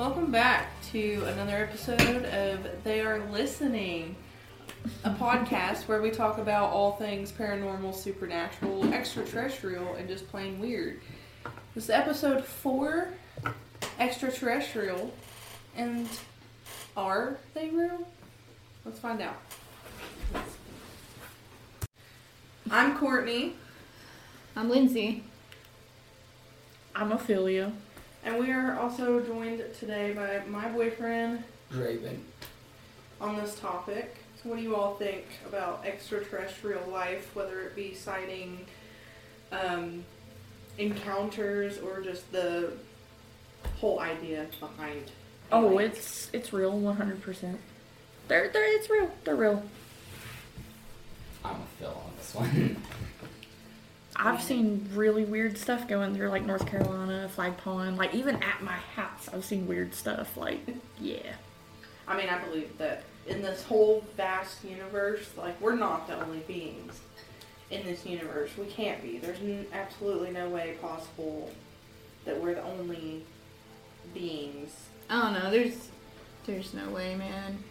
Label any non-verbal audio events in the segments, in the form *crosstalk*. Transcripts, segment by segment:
Welcome back to another episode of They Are Listening, a podcast where we talk about all things paranormal, supernatural, extraterrestrial, and just plain weird. This is episode four, extraterrestrial, and are they real? Let's find out. I'm Courtney, I'm Lindsay. I'm Ophelia. And we are also joined today by my boyfriend Raven. on this topic. So, what do you all think about extraterrestrial life, whether it be sighting, um, encounters, or just the whole idea behind? Oh, aliens? it's it's real, one hundred percent. They're they're it's real. They're real. I'm a Phil on this one. *laughs* I've seen really weird stuff going through like North Carolina, Flag Pond, like even at my house, I've seen weird stuff. Like, yeah, I mean, I believe that in this whole vast universe, like we're not the only beings in this universe. We can't be. There's n- absolutely no way possible that we're the only beings. I don't know. There's, there's no way, man.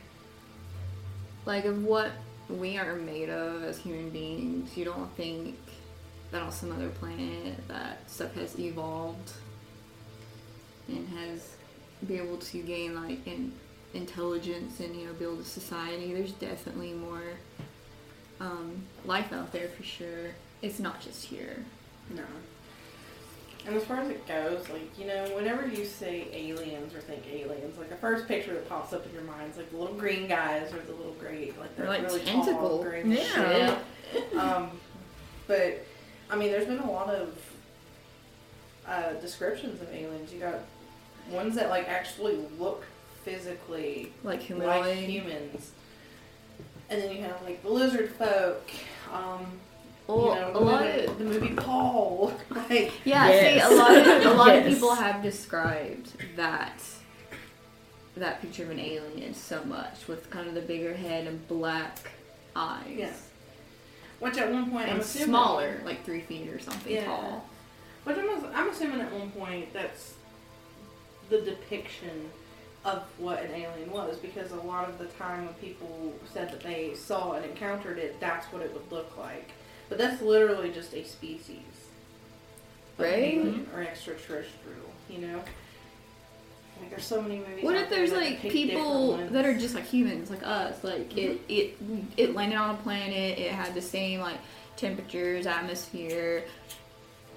Like of what we are made of as human beings, you don't think that on some other planet that stuff has evolved and has be able to gain like in intelligence and you know build a society. There's definitely more um, life out there for sure. It's not just here. No. And as far as it goes, like, you know, whenever you say aliens or think aliens, like the first picture that pops up in your mind is like the little green guys or the little gray, like the Or, like, really tentacle. tall gray Yeah. shit. Um, but I mean, there's been a lot of uh, descriptions of aliens. You got ones that like actually look physically Like like humans, and then you have like the lizard folk. Um, Well, you know, a the lot movie, of the movie Paul. *laughs* like, Yeah, Yes. see, a lot of a lot of *laughs* people have described that that picture of an alien so much with kind of the bigger head and black eyes. Yeah. Which at one point I'm assuming smaller, like three feet or something Yeah. tall. Which I'm, I'm assuming at one point that's the depiction of what an alien was, because a lot of the time when people said that they saw and encountered it, that's what it would look like. But that's literally just a species, Right? or extraterrestrial. You know, like there's so many movies. What if there's like depict people that are just like humans, like us? Like it, mm-hmm. it, it landed on a planet. It had the same like temperatures, atmosphere,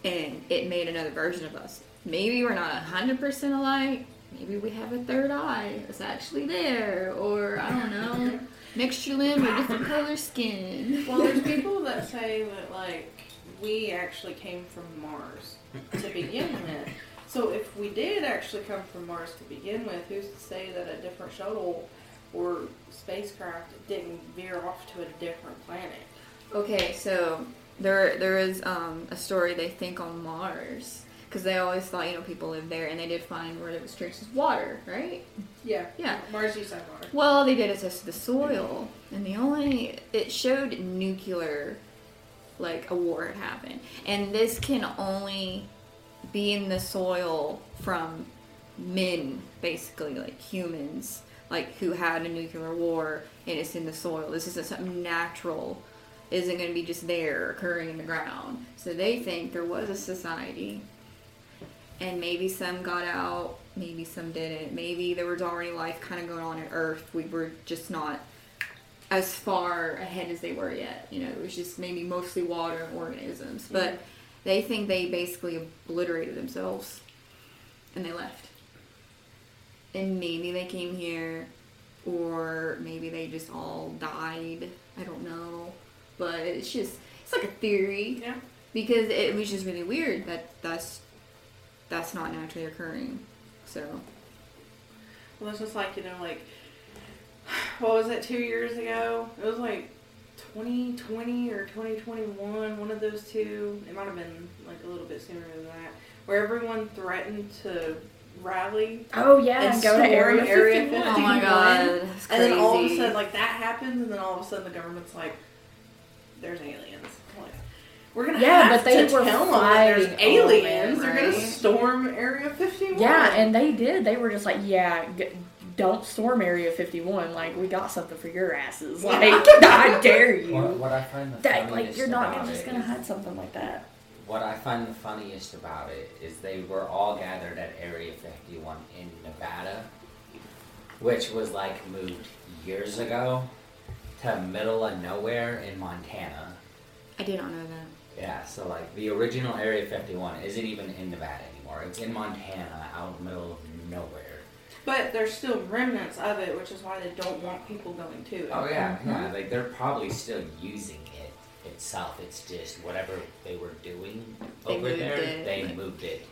and it made another version of us. Maybe we're not hundred percent alike. Maybe we have a third eye that's actually there, or I don't know, *laughs* mixture limb or different color skin. *laughs* Well, there's people that say that like we actually came from Mars to begin with. So if we did actually come from Mars to begin with, who's to say that a different shuttle or spacecraft didn't veer off to a different planet? Okay, so there there is um, a story they think on Mars because they always thought you know people lived there, and they did find where it was traces of water, right? Yeah. Yeah. Mars used to have water. Well, they did a test of the soil, and the only it showed nuclear, like a war had happened, and this can only be in the soil from men, basically like humans, like who had a nuclear war, and it's in the soil. This isn't something natural. Isn't going to be just there occurring in the ground. So they think there was a society, and maybe some got out, maybe some didn't. Maybe there was already life kind of going on in Earth. We were just not as far ahead as they were yet. You know, it was just maybe mostly water and organisms. But they think they basically obliterated themselves and they left. And maybe they came here, or maybe they just all died. I don't know. But it's just, it's like a theory Yeah. because it was just really weird that that's that's not naturally occurring. So Well, it's just like you know, like *sighs* what was it? Two years ago, it was like 2020 or 2021. One of those two. It might have been like a little bit sooner than that, where everyone threatened to rally Oh yeah, and and go to Area Area 51. oh my god, that's And then all of a sudden, like that happens, and then all of a sudden, the government's like, "There's aliens." Like, We're gonna Yeah, have but they to were tell them that there's aliens. over it, They're gonna storm Area 51. Yeah, and they did. They were just like, yeah, g- don't storm Area 51. Like, we got something for your asses. Like, *laughs* I dare you. What, what I find the that, funniest like, you're not about just gonna is- hide something like that. What I find the funniest about it is they were all gathered at Area 51 in Nevada, which was like moved years ago to middle of nowhere in Montana. I did not know that. Yeah, so like the original Area 51 isn't even in Nevada anymore. It's in Montana, out in the middle of nowhere. But there's still remnants of it, which is why they don't want people going to it. Oh yeah, Mhm. yeah. Like they're probably still using it itself. It's just whatever they were doing They over there, it, they like- moved it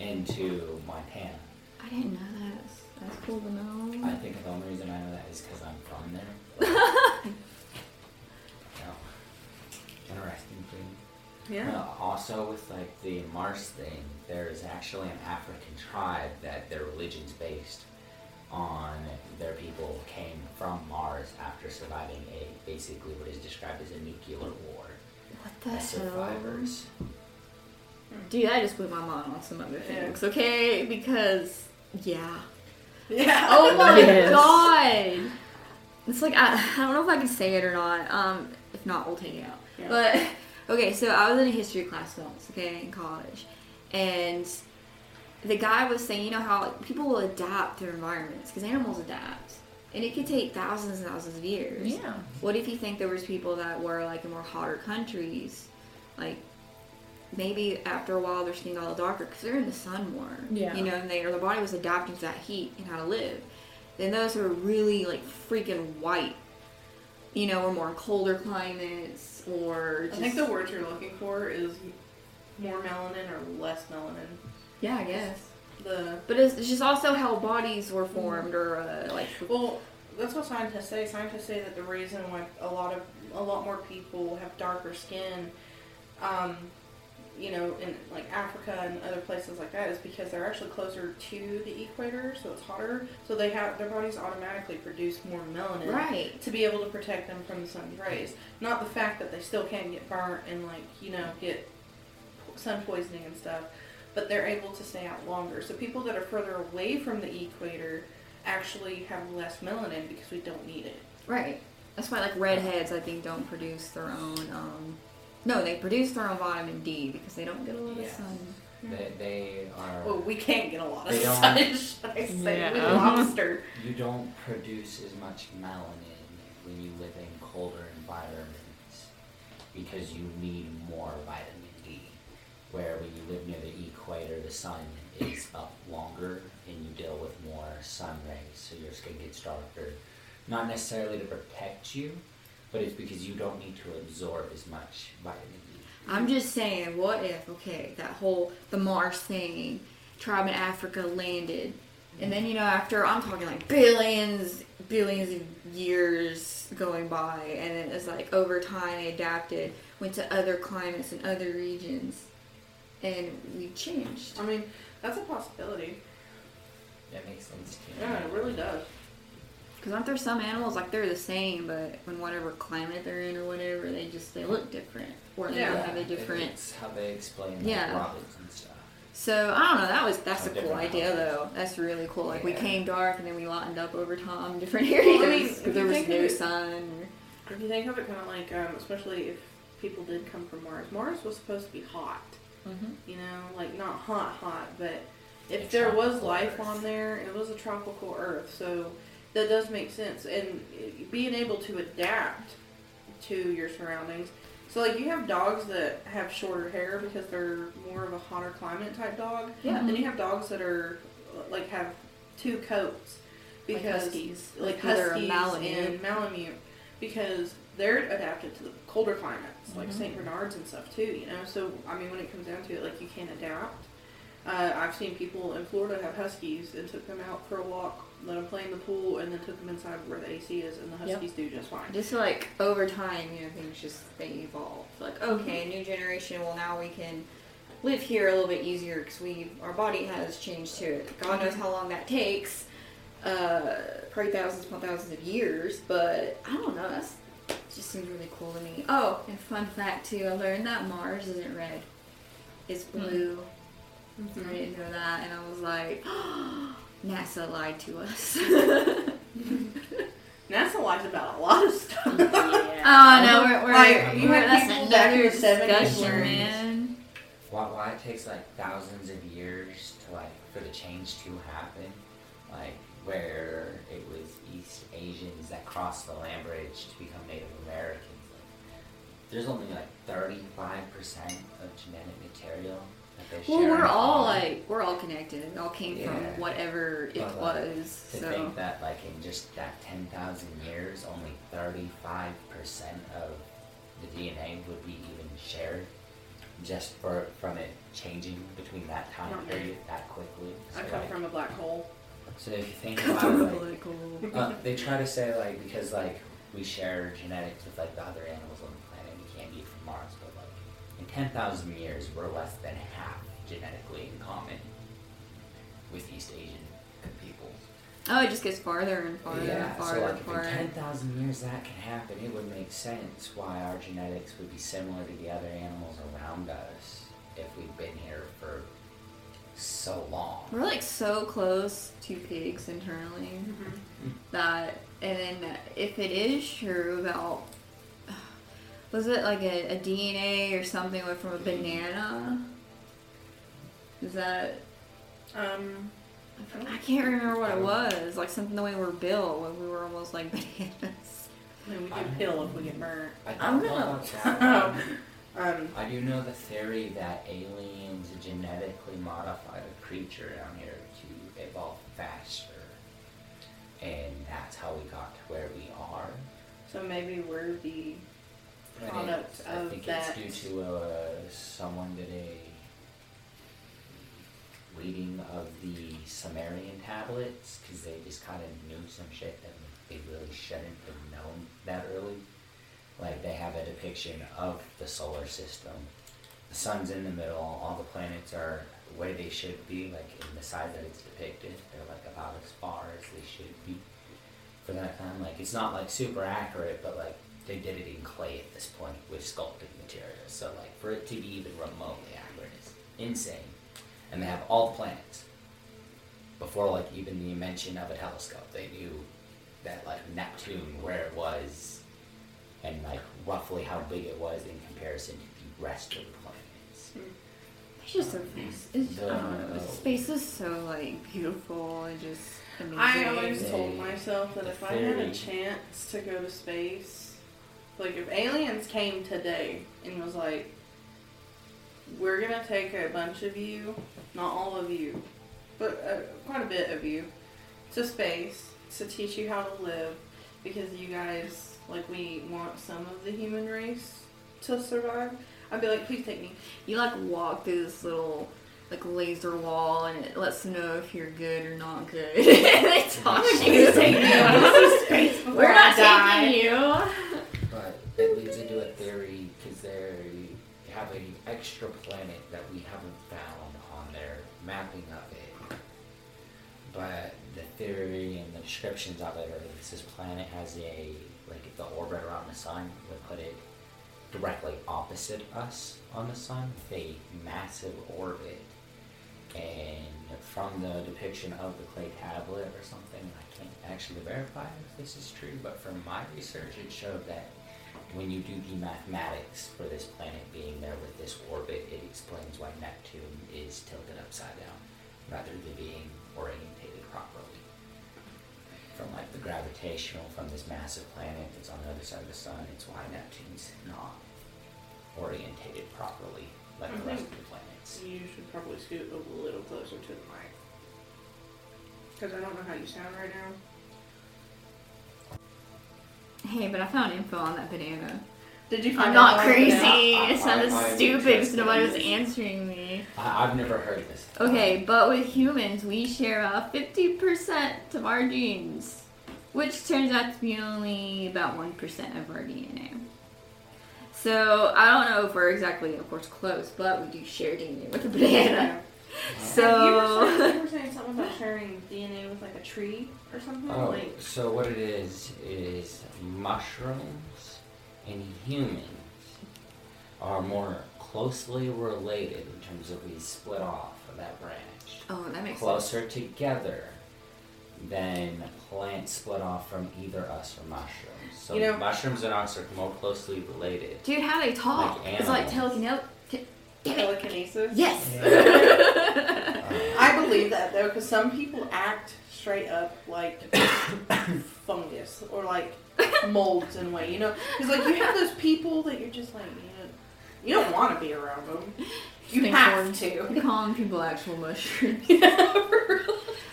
into Montana. I didn't know that. That's, that's cool to know. I think the only reason I know that is because I'm from there. *laughs* no. Interesting thing. Yeah. Uh, also, with like the Mars thing, there's actually an African tribe that their religion's based on their people came from Mars after surviving a basically what is described as a nuclear war What the as hell? survivors. Dude, I just blew my mind on some other things, okay? Because, yeah. Yeah. *laughs* Oh my *laughs* Yes. god! It's like, I, I don't know if I can say it or not. Um, if not, we'll take it out. Yeah. But, *laughs* okay, so I was in a history class once, okay, in college. And the guy was saying, you know how like, people will adapt their environments, because animals adapt. And it could take thousands and thousands of years. Yeah. What if you think there was people that were like in more hotter countries, like maybe after a while they're skin got a little darker because they're in the sun more. Yeah. You know, and they, their body was adapting to that heat and how to live. Then those who are really like freaking white, you know, or more colder climates or I think the word you're looking for is more melanin or less melanin. yeah, I guess. The But it's, it's just also how bodies were formed or uh, like well, that's what scientists say. Scientists say that the reason why a lot of a lot more people have darker skin, um, you know, in like Africa and other places like that, is because they're actually closer to the equator, so it's hotter. So they have their bodies automatically produce more melanin. right. to be able to protect them from the sun's rays. Not the fact that they still can get burnt and like you know get sun poisoning and stuff, but they're able to stay out longer. So people that are further away from the equator actually have less melanin because we don't need it. Right. That's why like redheads I think don't produce their own um no, they produce their own vitamin D because they don't get a lot of sun. They, they are. Well, we can't get a lot of sun. *laughs* I say Yeah. we lobster. You don't produce as much melanin when you live in colder environments because you need more vitamin D. Where when you live near the equator, the sun is up longer and you deal with more sun rays, so your skin gets darker. Not necessarily to protect you, but it's because you don't need to absorb as much vitamin D. I'm just saying, what if, okay, that whole the Mars thing, tribe in Africa landed, and then you know after I'm talking like billions, billions of years going by, and then it's like over time they adapted, went to other climates and other regions, and we changed. I mean, that's a possibility. That makes sense to me. Yeah, it really does. Because aren't there some animals like they're the same, but in whatever climate they're in or whatever, they just they look different, or they Yeah. have a different. It's how they explain like, Yeah. rabbits and stuff. So I don't know. That was that's Or a cool idea houses. though. That's really cool. Like we came dark and then we lightened up over time in *laughs* different Well, areas I mean, because if there was no of it- sun. If you think of it kind of like, um, especially if people did come from Mars, Mars was supposed to be hot. Mm-hmm. You know, like not hot, hot, but if A there was life Earth. on there, it was a tropical Earth. So that does make sense. And uh, being able to adapt to your surroundings. So, like, you have dogs that have shorter hair because they're more of a hotter climate type dog. Yeah. Then you have dogs that are, uh, like, have two coats Like because huskies. like Like huskies Malamute. and Malamute because they're adapted to the colder climates, like Mhm. St. Bernards and stuff too. You know, so I mean, when it comes down to it, like you can adapt. Uh, I've seen people in Florida have huskies and took them out for a walk, let them play in the pool, and then took them inside where the AC is, and the Yep. huskies do just fine. Just like over time, you know, things just they evolve. Like okay, new generation. Well, now we can live here a little bit easier because we our body has changed to it. God knows how long that takes. Uh, probably thousands upon thousands of years, but I don't know. That's it's just seems really cool to me. Oh, and fun fact too, I learned that Mars isn't red. It's hmm. blue. Mm-hmm. I didn't know that, and I was like, *gasps* NASA lied to us. *laughs* *laughs* NASA lies about a lot of stuff. *laughs* Oh, I know. We're, we're, Like, you we're that's people back in another the 70s discussion, man. Why, why it takes like thousands of years to like for the change to happen, like where it was East Asians that crossed the land bridge to become Native Americans. Like, there's only like 35 percent of genetic material that they Well, we're all like we're all connected. It all came Yeah. from whatever it But, like, was. To So think that like in just that 10,000 years, only 35 percent of the DNA would be even shared, just for from it changing between that time period that quickly. I come like, from a black hole. So if you think about it, like, uh, they try to say like because like we share genetics with like the other animals on the planet, we can't be from Mars, but like in ten thousand years, we're less than half genetically in common with East Asian people. oh, it just gets farther and farther yeah, and farther so like and if in ten thousand years that can happen, it would make sense why our genetics would be similar to the other animals around us if we've been here for so long. We're like so close to pigs internally that, and then if it is true about, was it like a, a DNA or something like from a banana? Is that Um, I can't remember what it was. Like something the way we're built when we were almost like *laughs* bananas. I mean, we can pill if we get burnt. I I'm don't know gonna- about that. Um, I do know the theory that aliens genetically modified a creature down here to evolve faster. And that's how we got to where we are. so maybe we're the Product I of think that. it's due to uh, someone did a reading of the Sumerian tablets because they just kind of knew some shit that they really shouldn't have known that early. Like they have a depiction of the solar system. The sun's in the middle. All the planets are where they should be, like in the size that it's depicted. They're like about as far as they should be for that time. Like it's not like super accurate, but like they did it in clay at this point with sculpting materials. So like for it to be even remotely accurate is insane. And they have all the planets. Before like even the invention of a telescope, they knew that like Neptune where it was and like roughly how big it was in comparison to the rest of the planets. It's just so it's, it's, I don't know. The- Space is so like beautiful and just amazing. I always They- told myself that if I had a chance to go to space, like if aliens came today and was like, "We're gonna take a bunch of you, not all of you, but uh, quite a bit of you, to space to teach you how to live, because you guys like we want some of the human race to survive." I'd be like, "Please take me." You like walk through this little like laser wall and it lets them know if you're good or not good. *laughs* they talk to you. Take me out *laughs* of space before We're I not die. taking you. But it leads into a theory because they have an extra planet that we haven't found on their mapping of it. But the theory and the descriptions of it are that this planet has a like if the orbit around the sun would put it directly opposite us on the sun with a massive orbit. And from the depiction of the clay tablet or something, I can't actually verify if this is true, but from my research, it showed that when you do the mathematics for this planet being there with this orbit, it explains why Neptune is tilted upside down rather than being orientated properly. From like the gravitational from this massive planet that's on the other side of the sun, it's why Neptune's not orientated properly like the rest mm-hmm. of the planets. You should probably scoot a little closer to the mic. Because I don't know how you sound right now. Hey, but I found info on that banana. Did you find I'm not crazy. about I- It sounded I- I'm stupid because nobody was answering me. I, I've never heard this. Okay, but with humans, we share about 50% of our genes, which turns out to be only about 1% of our DNA. So, I don't know if we're exactly, of course, close, but we do share DNA with a banana. *laughs* you, were saying, So, you were saying something about sharing DNA with like a tree or something? Oh, Like, so what it is is mushrooms and humans are more closely related in terms of we split off of that branch Oh, that makes sense. closer together than plants split off from either us or mushrooms. So You know- mushrooms and us are more closely related. Dude, how they talk. Like it's like animals. telekinesis. Damn it. Telekinesis. Yes. Uh, *laughs* I believe that though, because some people act straight up like *coughs* fungus or like *laughs* molds in a way, you know. Because like you have those people that you're just like, you know, you don't want to be around them. You Stink have worms. to. *laughs* Calling people actual mushrooms. *laughs*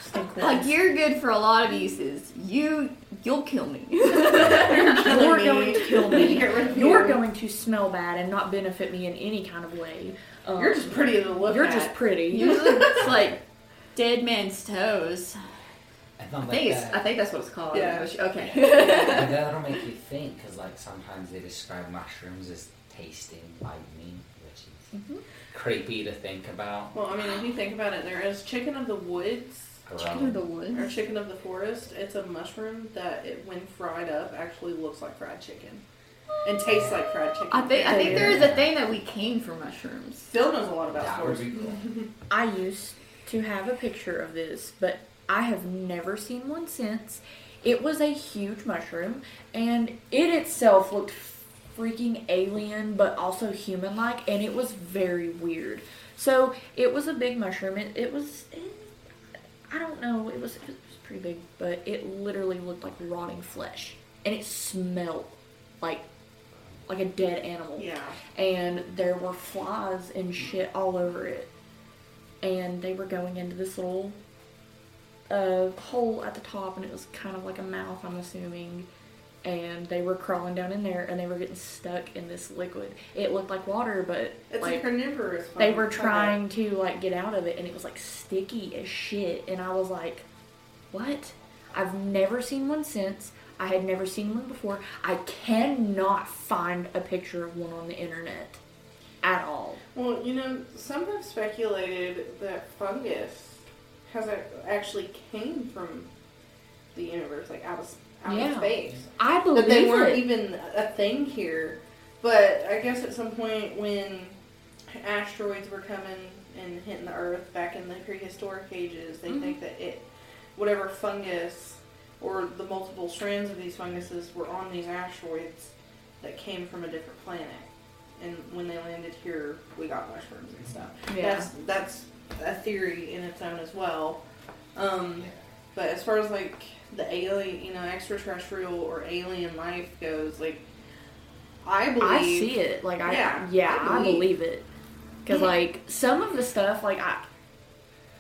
Stink like you're good for a lot of uses. You you'll kill me. You're going to kill me. Get rid of You're going to smell bad and not benefit me in any kind of way. Um, You're just pretty to look You're at. just pretty. Usually it's like dead man's toes. I thought like think it's that, I think that's what it's called. Yeah. Okay. *laughs* but that'll make you think, because like sometimes they describe mushrooms as tasting like meat, which is Mhm. creepy to think about. Well, I mean, if you think about it, there is chicken of the woods Chicken of the Um, or chicken of the forest. It's a mushroom that, it, when fried up, actually looks like fried chicken and tastes like fried chicken. I think I think Yeah. there is a thing that we came for mushrooms. Phil knows a lot about that would forest. be cool. *laughs* I used to have a picture of this, but I have never seen one since. It was a huge mushroom, and it itself looked freaking alien, but also human like, and it was very weird. So it was a big mushroom. It, it was, it, I don't know, it was, it was pretty big, but it literally looked like rotting flesh, and it smelled like like a dead animal Yeah. and there were flies and shit all over it. And they were going into this little uh, hole at the top, and it was kind of like a mouth, I'm assuming. And they were crawling down in there, and they were getting stuck in this liquid. It looked like water, but It's like a carnivorous. they were trying to like get out of it, and it was like sticky as shit. And I was like, "What? I've never seen one since. I had never seen one before. I cannot find a picture of one on the internet at all." Well, you know, some have speculated that fungus has a, actually came from the universe, like out of out Yeah. of space. I believe That they weren't it. even a thing here. But I guess at some point when asteroids were coming and hitting the Earth back in the prehistoric ages, they Mhm. think that it, whatever fungus or the multiple strands of these funguses were on these asteroids that came from a different planet. And when they landed here, we got mushrooms and stuff. Yeah. That's that's a theory in its own as well. Um, but as far as like the alien, you know, extraterrestrial or alien life goes, like I believe I see it. Like I Yeah, yeah, I I believe- believe, it. Cuz Yeah. like some of the stuff like I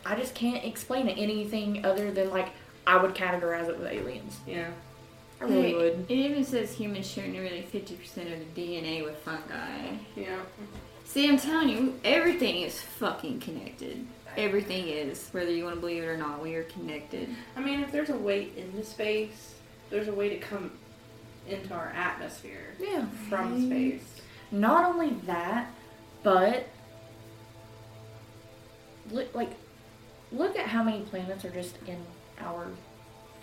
I just can't explain it anything other than like I would categorize it with aliens. Yeah. I really Hey, would. It even says humans share nearly 50% of the DNA with fungi. Yeah. See, I'm telling you, everything is fucking connected. Everything is, whether you want to believe it or not, we are connected. I mean, if there's a way into space, there's a way to come into our atmosphere Yeah. from space. Not only that, but look like look at how many planets are just in our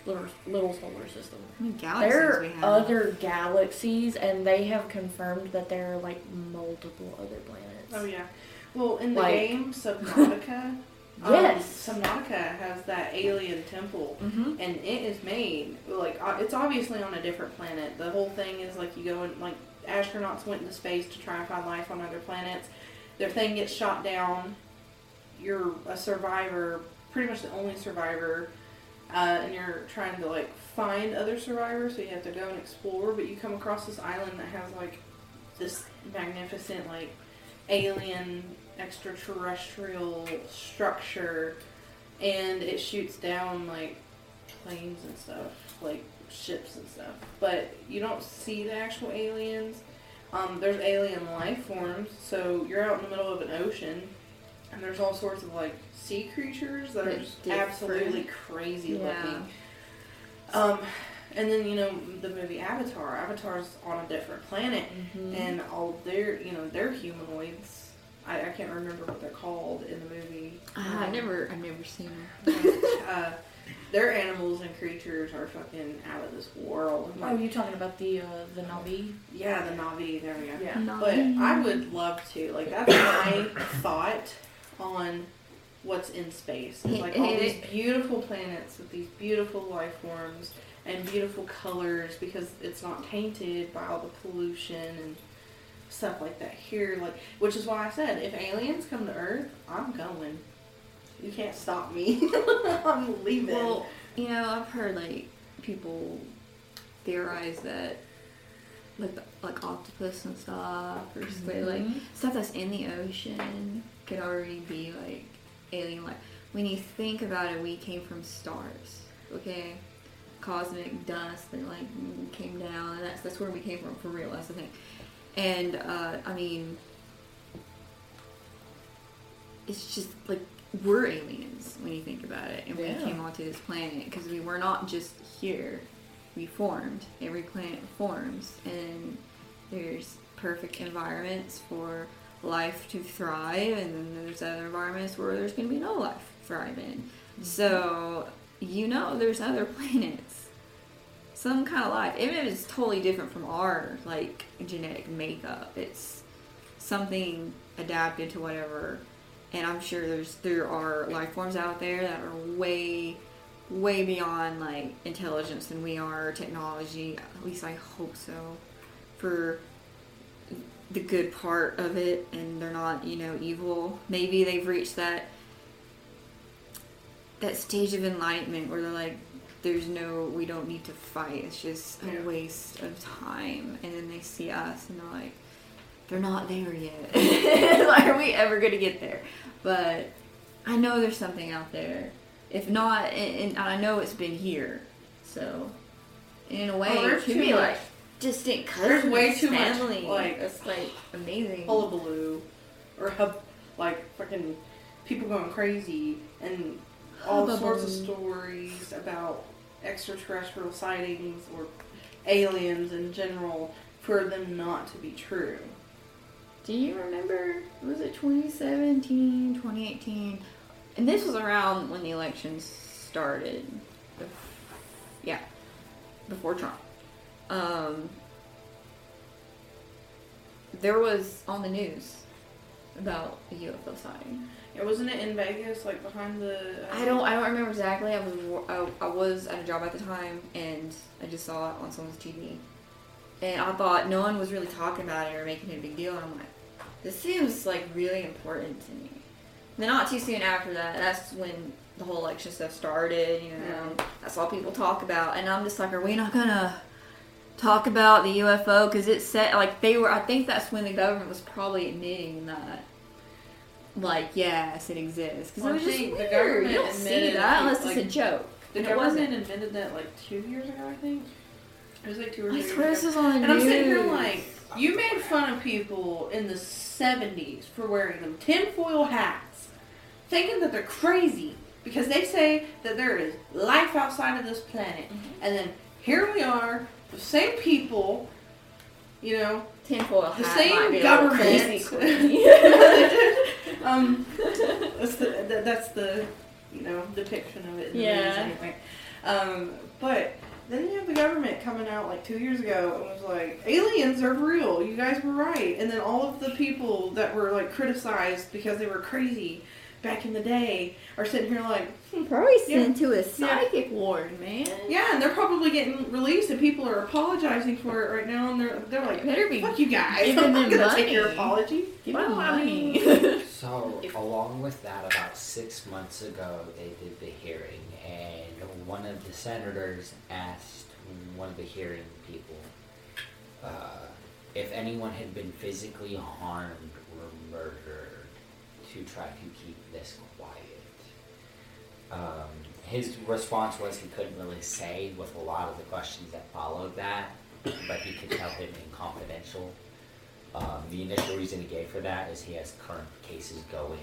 little, little solar system. How many There are other galaxies, and they have confirmed that there are like multiple other planets. Oh yeah. Well, in the Like- game Subnautica, *laughs* Yes. um, Subnautica has that alien temple Mm-hmm. and it is made like uh, it's obviously on a different planet. The whole thing is like you go and like astronauts went into space to try and find life on other planets. Their thing gets shot down. You're a survivor, pretty much the only survivor, uh, and you're trying to like find other survivors. So you have to go and explore. But you come across this island that has like this magnificent like alien extraterrestrial structure and it shoots down like planes and stuff, like ships and stuff. But you don't see the actual aliens. Um, there's alien life forms, so you're out in the middle of an ocean, and there's all sorts of like sea creatures that are just absolutely crazy Yeah. looking. Um, and then you know the movie Avatar. Avatar's on a different planet, Mm-hmm. and all their you know they're humanoids. I, I can't remember what they're called in the movie. Ah, I've never, I've never seen them. *laughs* uh, their animals and creatures are fucking out of this world. Oh, Like, you talking about the uh, the Na'vi? yeah, the Na'vi. There we go. Yeah. No. But I would love to. Like that's my thought on what's in space. Is like all these beautiful planets with these beautiful life forms and beautiful colors because it's not tainted by all the pollution and stuff like that here. Like which is why I said if aliens come to Earth, I'm going. You can't stop me. *laughs* I'm leaving. Well, you know, I've heard like people theorize that like the, like octopus and stuff, or squid, like mm-hmm. stuff that's in the ocean could already be like alien life. When you think about it, we came from stars, okay? Cosmic dust that like came down, and that's that's where we came from for real. That's the thing. And uh, I mean, it's just like we're aliens when you think about it, and Yeah. we came onto this planet because we were not just here. We formed. Every planet forms, and there's perfect environments for life to thrive, and then there's other environments where there's going to be no life thriving. Mm-hmm. So you know, there's other *laughs* planets, some kind of life. Even if it's totally different from our like genetic makeup, it's something adapted to whatever. And I'm sure there's there are life forms out there that are way way beyond like intelligence than we are technology at least i hope so for the good part of it and they're not you know evil. Maybe they've reached that that stage of enlightenment where they're like there's no we don't need to fight. It's just a Yeah. waste of time. And then they see us and they're like they're not there yet. *laughs* Like are we ever gonna get there? But i know there's something out there. If not and, and I know it's been here. So in a way Oh, it could be like distant cousins There's way too much, like- it's like amazing hullabaloo or hub like fucking people going crazy and all sorts of stories about extraterrestrial sightings or aliens in general for them not to be true. Do you remember? Was it 2017, 2018? And this was around when the elections started. Yeah, before Trump. Um, there was on the news about a UFO sighting. Yeah, wasn't it in Vegas, like behind the? I don't. I don't remember exactly. I was. I, I was at a job at the time, and I just saw it on someone's TV, and I thought no one was really talking about it or making it a big deal. And I'm like, this seems like really important to me. And then not too soon after that, that's when the whole election stuff started. You know, Yeah. that's all people talk about, and I'm just like, are we not gonna? Talk about the UFO because it said like they were. I think that's when the government was probably admitting that, like, yes, it exists. Because Well, it was just the government You don't see that unless like, it's a joke. The And it government wasn't. invented that like two years ago, I think. It was like two or three I years swear ago. this is on the And I'm sitting here news. like, you made fun of people in the 70s for wearing them tinfoil hats, thinking that they're crazy because they say that there is life outside of this planet. Mm-hmm. And then here we are, the same people, you know, tinfoil the same might be a government. *laughs* um, that's the, that, that's the, you know, depiction of it in Yeah. anyway. Um, but then you have the government coming out like two years ago and was like, aliens are real. You guys were right. And then all of the people that were like criticized because they were crazy back in the day are sitting here like, hmm, Probably Yeah. sent to a psychic ward, man. yeah, and they're probably getting released and people are apologizing for it right now and they're they're like, Better be fuck you guys. giving *laughs* I'm them gonna take your apology. Give well, them I money. mean, *laughs* So, along with that, about six months ago, they did the hearing, and one of the senators asked one of the hearing people uh, if anyone had been physically harmed or murdered to try to keep this quiet. Um, his response was he couldn't really say with a lot of the questions that followed that, but he could tell him in confidential. Um, the initial reason he gave for that is he has current cases going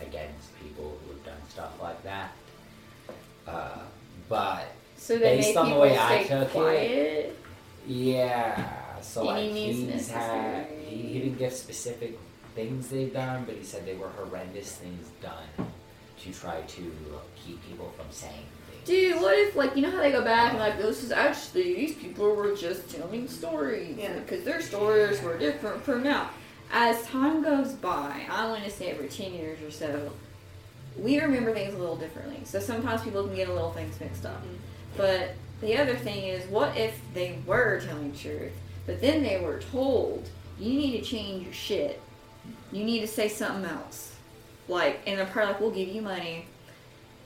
against people who have done stuff like that. Uh, but so they Based on the way I took it, yeah, so like he's had, he, he didn't give specific things they've done, but he said they were horrendous things done to try to keep people from saying things. Dude, what if like you know how they go back and like this is actually these people were just telling stories Yeah. because their stories were different from now. As time goes by, I want to say every ten years or so, we remember things a little differently. So sometimes people can get a little things mixed up. Mhm. But the other thing is, what if they were telling truth, but then they were told you need to change your shit. You need to say something else. Like, and they're probably like, we'll give you money.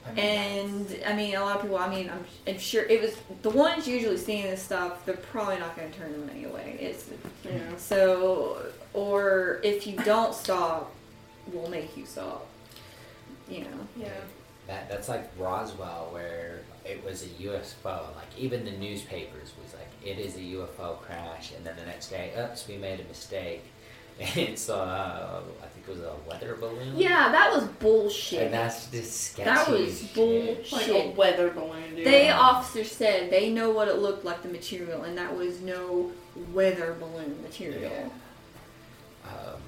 I mean, And I mean, a lot of people. I mean, I'm, I'm sure it was the ones usually seeing this stuff. They're probably not going to turn the money away. It's Yeah. so, or if you don't stop, we'll make you stop. You know. Yeah. That that's like Roswell, where it was a UFO. Like even the newspapers was like, it is a UFO crash, and then the next day, oops, we made a mistake. And it's uh, I think it was a weather balloon. Yeah, that was bullshit. And that's just sketchy. That was as shit. bullshit. Like a weather balloon, dude. They officer said they know what it looked like the material, and that was no weather balloon material. Yeah. Um,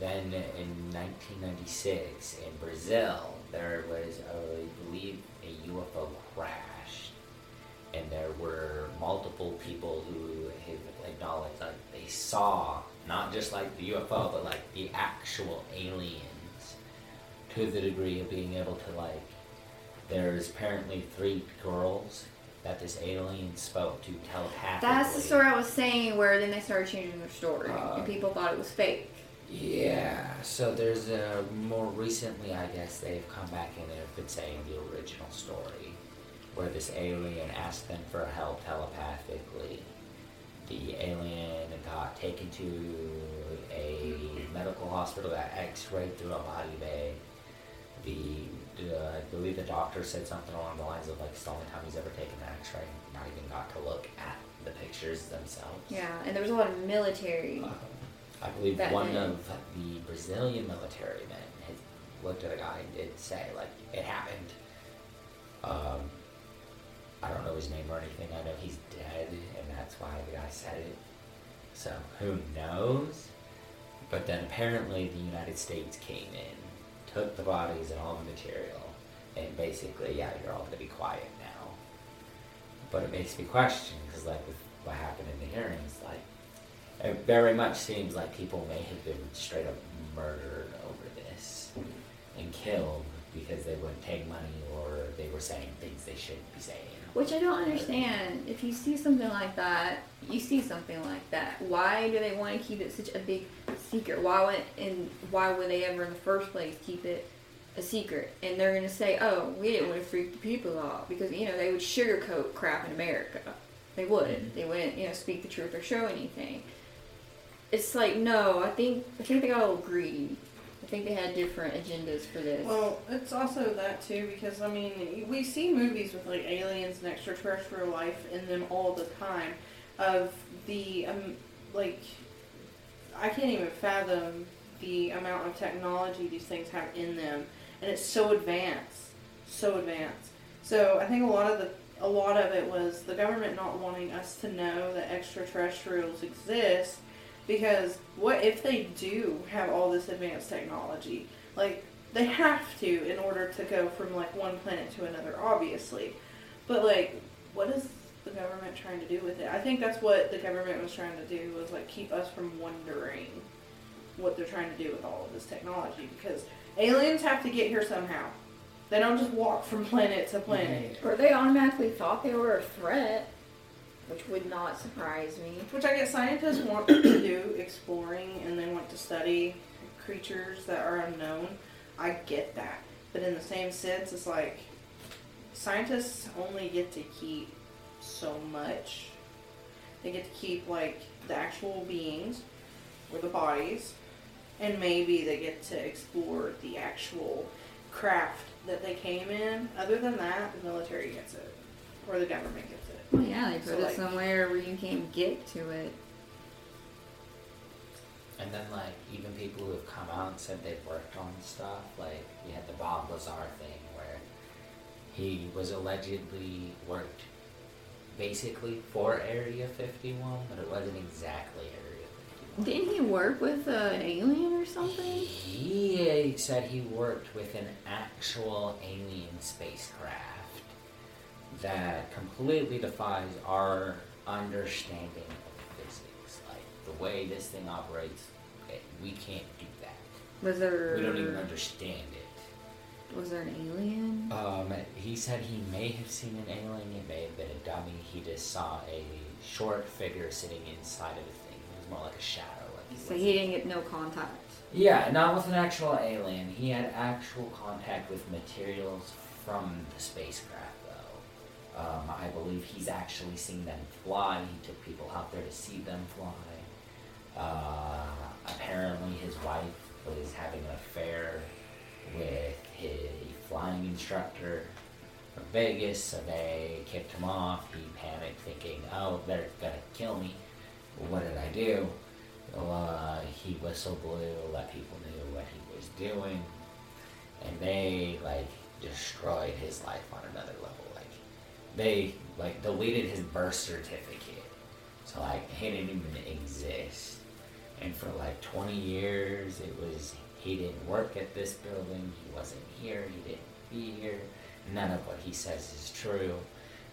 then in 1996 in Brazil, there was, I believe, a UFO crash, and there were multiple people who acknowledged like they saw not just like the UFO, but like the actual aliens, to the degree of being able to like. There's apparently three girls that this alien spoke to telepathically. That's the story I was saying, where then they started changing their story, Uh, and people thought it was fake. Yeah, so there's a more recently, I guess they've come back and they've been saying the original story, where this alien asked them for help telepathically. The alien got taken to a medical hospital, got X-rayed through a body bag. The, the I believe the doctor said something along the lines of like, it's the only time he's ever taken an X-ray, not even got to look at the pictures themselves. Yeah, and there was a lot of military. Um, I believe That one of the Brazilian military men had looked at a guy and did say, like, it happened. Um, I don't know his name or anything. I know he's dead, and that's why the guy said it. So, who knows? But then apparently the United States came in, took the bodies and all the material, and basically, yeah, you're all going to be quiet now. But it makes me question, because, like, with what happened in the hearings, like, it very much seems like people may have been straight up murdered over this and killed because they wouldn't take money or they were saying things they shouldn't be saying. Which I don't understand. If you see something like that, you see something like that. Why do they want to keep it such a big secret? Why would and why would they ever in the first place keep it a secret? And they're gonna say, "Oh, we didn't want to freak the people out," because you know they would sugarcoat crap in America. They wouldn't. Mm-hmm. They wouldn't, you know, speak the truth or show anything. It's like no. I think I think they got a little greedy. Think they had different agendas for this. Well, it's also that too because I mean we see movies with like aliens and extraterrestrial life in them all the time. Of the um, like, I can't even fathom the amount of technology these things have in them, and it's so advanced, so advanced. So I think a lot of the a lot of it was the government not wanting us to know that extraterrestrials exist because what if they do have all this advanced technology? Like they have to in order to go from like one planet to another, obviously. But like, what is the government trying to do with it? I think that's what the government was trying to do was like keep us from wondering what they're trying to do with all of this technology because aliens have to get here somehow. They don't just walk from *laughs* planet to planet. Or they automatically thought they were a threat, which would not surprise me. Which I guess scientists want to do exploring and they want to study creatures that are unknown. I get that. But in the same sense, it's like scientists only get to keep so much. They get to keep like the actual beings or the bodies, and maybe they get to explore the actual craft that they came in. Other than that, the military gets it, or the government gets it. Well, yeah, they put So, it like- somewhere where you can't get to it. And then, like, even people who have come out and said they've worked on stuff, like, you had the Bob Lazar thing where he was allegedly worked basically for Area 51, but it wasn't exactly Area 51. Didn't he work with uh, an alien or something? He said he worked with an actual alien spacecraft that completely defies our understanding of physics. Like the way this thing operates, eh, we can't do that. Was there? We don't even understand it. Was there an alien? Um, he said he may have seen an alien. It may have been a dummy. He just saw a short figure sitting inside of the thing. It was more like a shadow. Like he So he didn't get no contact. Yeah, not with an actual alien. He had actual contact with materials from the spacecraft. Um, I believe he's actually seen them fly. He took people out there to see them fly. Uh, apparently, his wife was having an affair with his flying instructor from Vegas, so they kicked him off. He panicked, thinking, "Oh, they're gonna kill me." What did I do? uh, he whistle blew, let people knew what he was doing, and they like destroyed his life on another level. They like deleted his birth certificate, so like he didn't even exist. And for like 20 years, it was he didn't work at this building, he wasn't here, he didn't be here. None of what he says is true.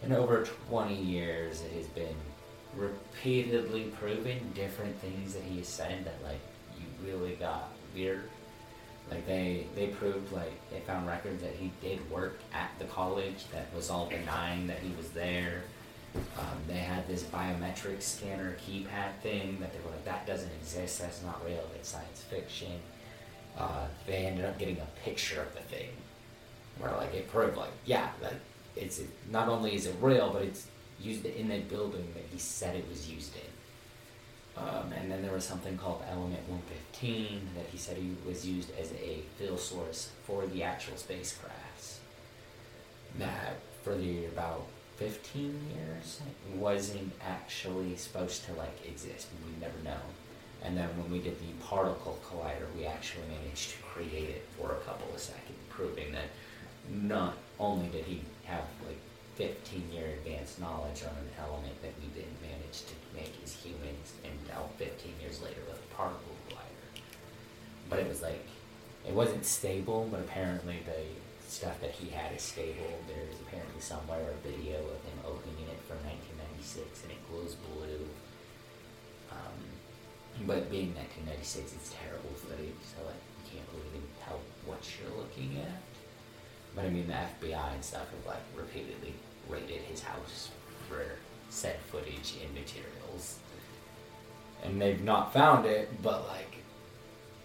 And over 20 years, it has been repeatedly proven different things that he said that like you really got weird. Like they they proved like they found records that he did work at the college that was all denying that he was there. Um, they had this biometric scanner keypad thing that they were like that doesn't exist. That's not real. It's science fiction. Uh, they ended up getting a picture of the thing where like it proved like yeah like it's not only is it real but it's used in the building that he said it was used in. Um, and then there was something called Element 115 that he said he was used as a fill source for the actual spacecrafts. That for the about 15 years wasn't actually supposed to like exist. We've never known. And then when we did the particle collider, we actually managed to create it for a couple of seconds, proving that not only did he have like 15 year advanced knowledge on an element that we didn't manage to humans, and now 15 years later with a particle collider. But it was like, it wasn't stable, but apparently the stuff that he had is stable. There's apparently somewhere a video of him opening it from 1996 and it glows blue. Um, but being 1996, it's terrible footage, so like you can't really tell what you're looking at. But I mean, the FBI and stuff have like repeatedly raided his house for said footage and materials, and they've not found it. But like,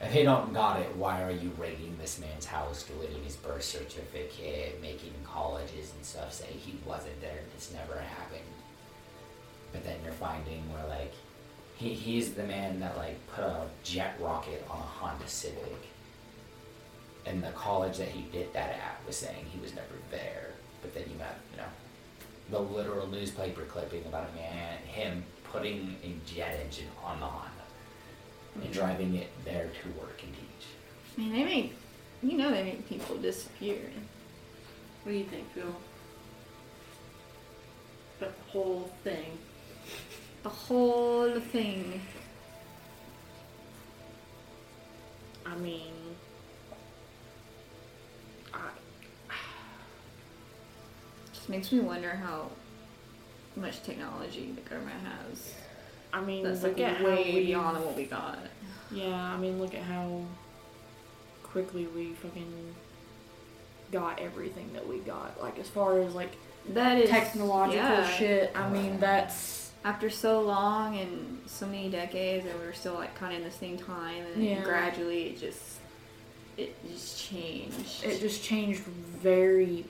if they don't got it, why are you raiding this man's house, deleting his birth certificate, making colleges and stuff say he wasn't there, this never happened? But then you're finding where like he he's the man that like put a jet rocket on a Honda Civic and the college that he did that at was saying he was never there. But then you got, you know, the literal newspaper clipping about a man, him putting a jet engine on the Honda and hmm. driving it there to work and teach. Man, they make, you know, they make people disappear. What do you think, Phil? The whole thing. The whole thing. I mean, Just makes me wonder how much technology the government has. I mean, That's look like at how way we beyond what we got. Yeah, I mean, look at how quickly we fucking got everything that we got. Like, as far as like That is technological yeah. shit, I mean, that's After so long and so many decades, and we were still like kind of in the same time, and Yeah. gradually it just it just changed. it just changed very,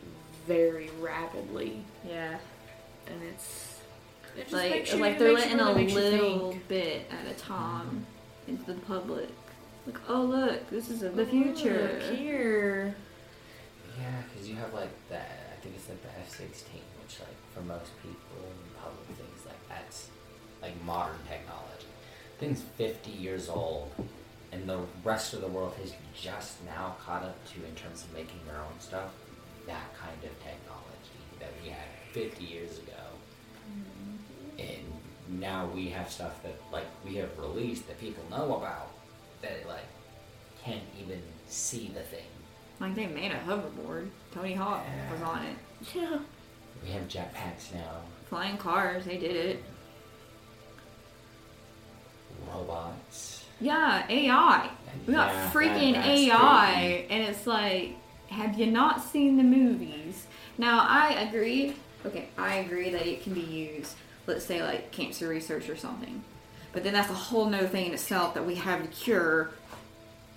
very rapidly, yeah, and it's it just like you- like it they're letting really a little bit at a time into the public. Like, oh look, this is the future. Look here. Yeah, because you have like the, I think it's like the F 16, which, like, for most people in public things, like, that's like modern technology. Thing's 50 years old, and the rest of the world has just now caught up to, in terms of making their own stuff, that kind of technology that we had 50 years ago. Mm-hmm. And now we have stuff that, like, we have released that people know about that, like, can't even see the thing. Like they made a hoverboard. Tony Hawk was on it. Yeah. *laughs* We have jetpacks now, Flying cars, they did it. robots. Yeah, AI. We got yeah, freaking AI, and it's like, have you not seen the movies? Now, I agree. Okay, I agree that it can be used, let's say, like cancer research or something. But then that's a whole nother thing in itself that we have the cure,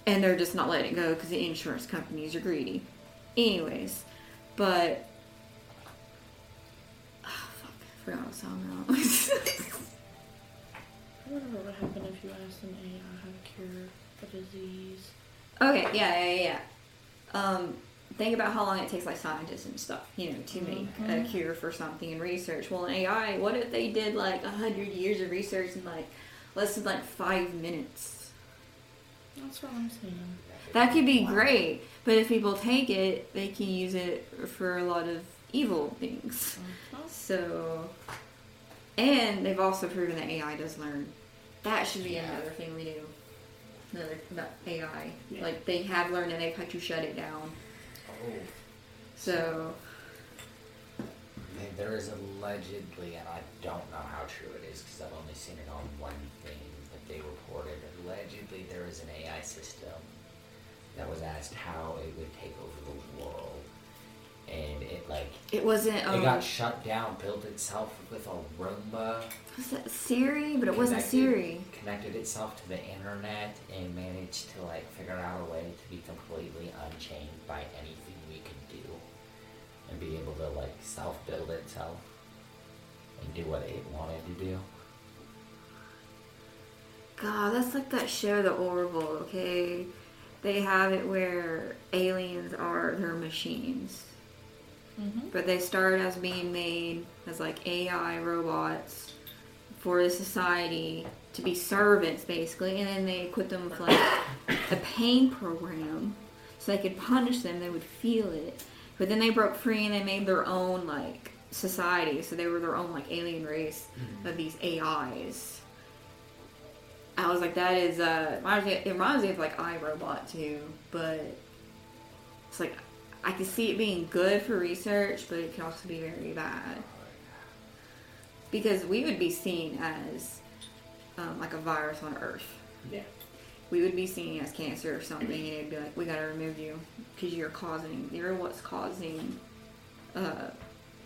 and they're just not letting it go because the insurance companies are greedy. Anyways, but. Oh, fuck. I forgot what I was talking *laughs* about. I wonder what would happen if you asked an AI how to cure a disease. Okay, yeah, yeah, yeah. Um, think about how long it takes, like scientists and stuff, you know, to make a Mhm. cure for something and research. Well, in AI, what if they did like a hundred years of research in like less than like five minutes? That's what I'm saying. That could be Wow. great, but if people take it, they can use it for a lot of evil things. Uh-huh. So, and they've also proven that AI does learn. That should be Yeah. another thing we do. Another about AI. Yeah. Like they have learned and they've had to shut it down. So There- There is allegedly, and I don't know how true it is because I've only seen it on one thing, but they reported allegedly there is an AI system that was asked how it would take over the world, and it like it wasn't. Um, it got shut down, built itself with a Roomba, was that Siri? But it wasn't Siri. connected itself to the internet, and managed to like figure out a way to be completely unchained by anything we could do, and be able to like self build itself and do what it wanted to do. God, that's like that show, The Orville. Okay, they have it where aliens are their machines. Mm-hmm. but they start as being made as like AI robots for the society to be servants basically, and then they equipped them with like *coughs* a pain program so they could punish them, they would feel it. But then they broke free and they made their own like society, so they were their own like alien race of these AIs. I was like, that is uh, it reminds me of like iRobot too, but it's like I can see it being good for research, but it can also be very bad because we would be seen as um, like a virus on Earth. Yeah. We would be seen as cancer or something, and it'd be like, we gotta remove you because you're causing, you're what's causing uh,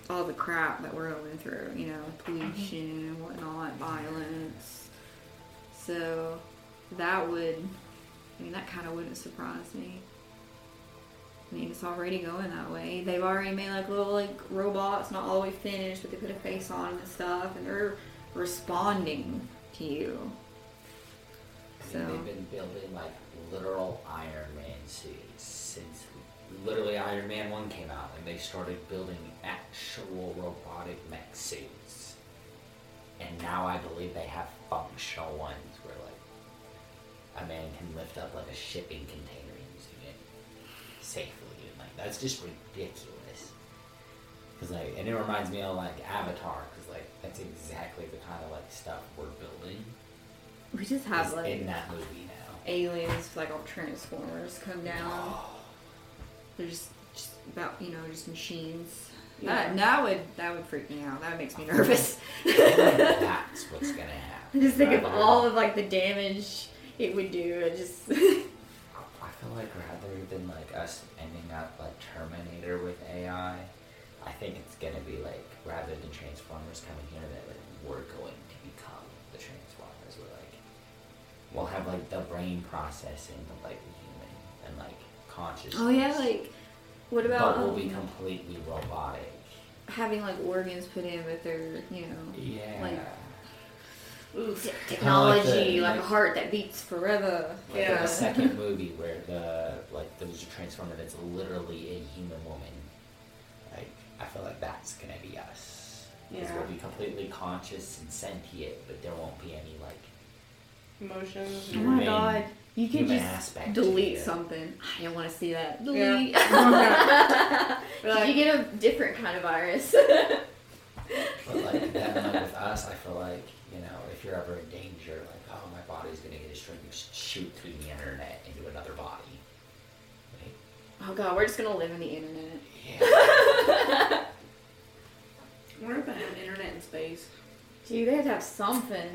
all the crap that we're going through. You know, pollution and whatnot, violence. So that would, I mean, that kind of wouldn't surprise me. I mean, it's already going that way. They've already made like little like robots, not all the way finished, but they put a face on and stuff, and they're responding to you. So- they've been building like literal Iron Man suits since literally Iron Man 1 came out, and they started building actual robotic mech suits. And now I believe they have functional ones where like a man can lift up like a shipping container using it safely. And like that's just ridiculous. Cause like, and it reminds me of like Avatar, cause like that's exactly the kind of like stuff we're building We just have is like in that movie now. aliens, like all Transformers, come oh. down. They're just, just about you know just machines. That, that would that would freak me out. That makes me *laughs* nervous. That's what's gonna happen. just think of all of like the damage it would do. It just *laughs* I feel like rather than like us ending up like Terminator with AI, I think it's gonna be like rather than Transformers coming here, that like we're going to become the Transformers. We're like we'll have like the brain processing of like the human and like consciousness. oh yeah, like what about but we'll be um, completely robotic. having like organs put in with their you know Yeah. like- Ooh. t- Kinda like technology, the- like, like- a heart that beats forever. Like Yeah. the second movie where the like there's a transformer that's literally a human woman. Like I feel like that's gonna be us. Yeah. we'll be completely conscious and sentient, but there won't be any like Emotions. Oh Human- my god, you could human just aspect delete something. I don't want to see that. Yeah. Delete. *laughs* But like, *laughs* you get a different kind of virus. *laughs* But like then like with us, I feel like you know if you're ever in danger, like oh my body's gonna get destroyed, you just shoot through the internet into another body. Like, oh god, we're just gonna live in the internet. Yeah. we're gonna have internet in space? Dude, they have to have something.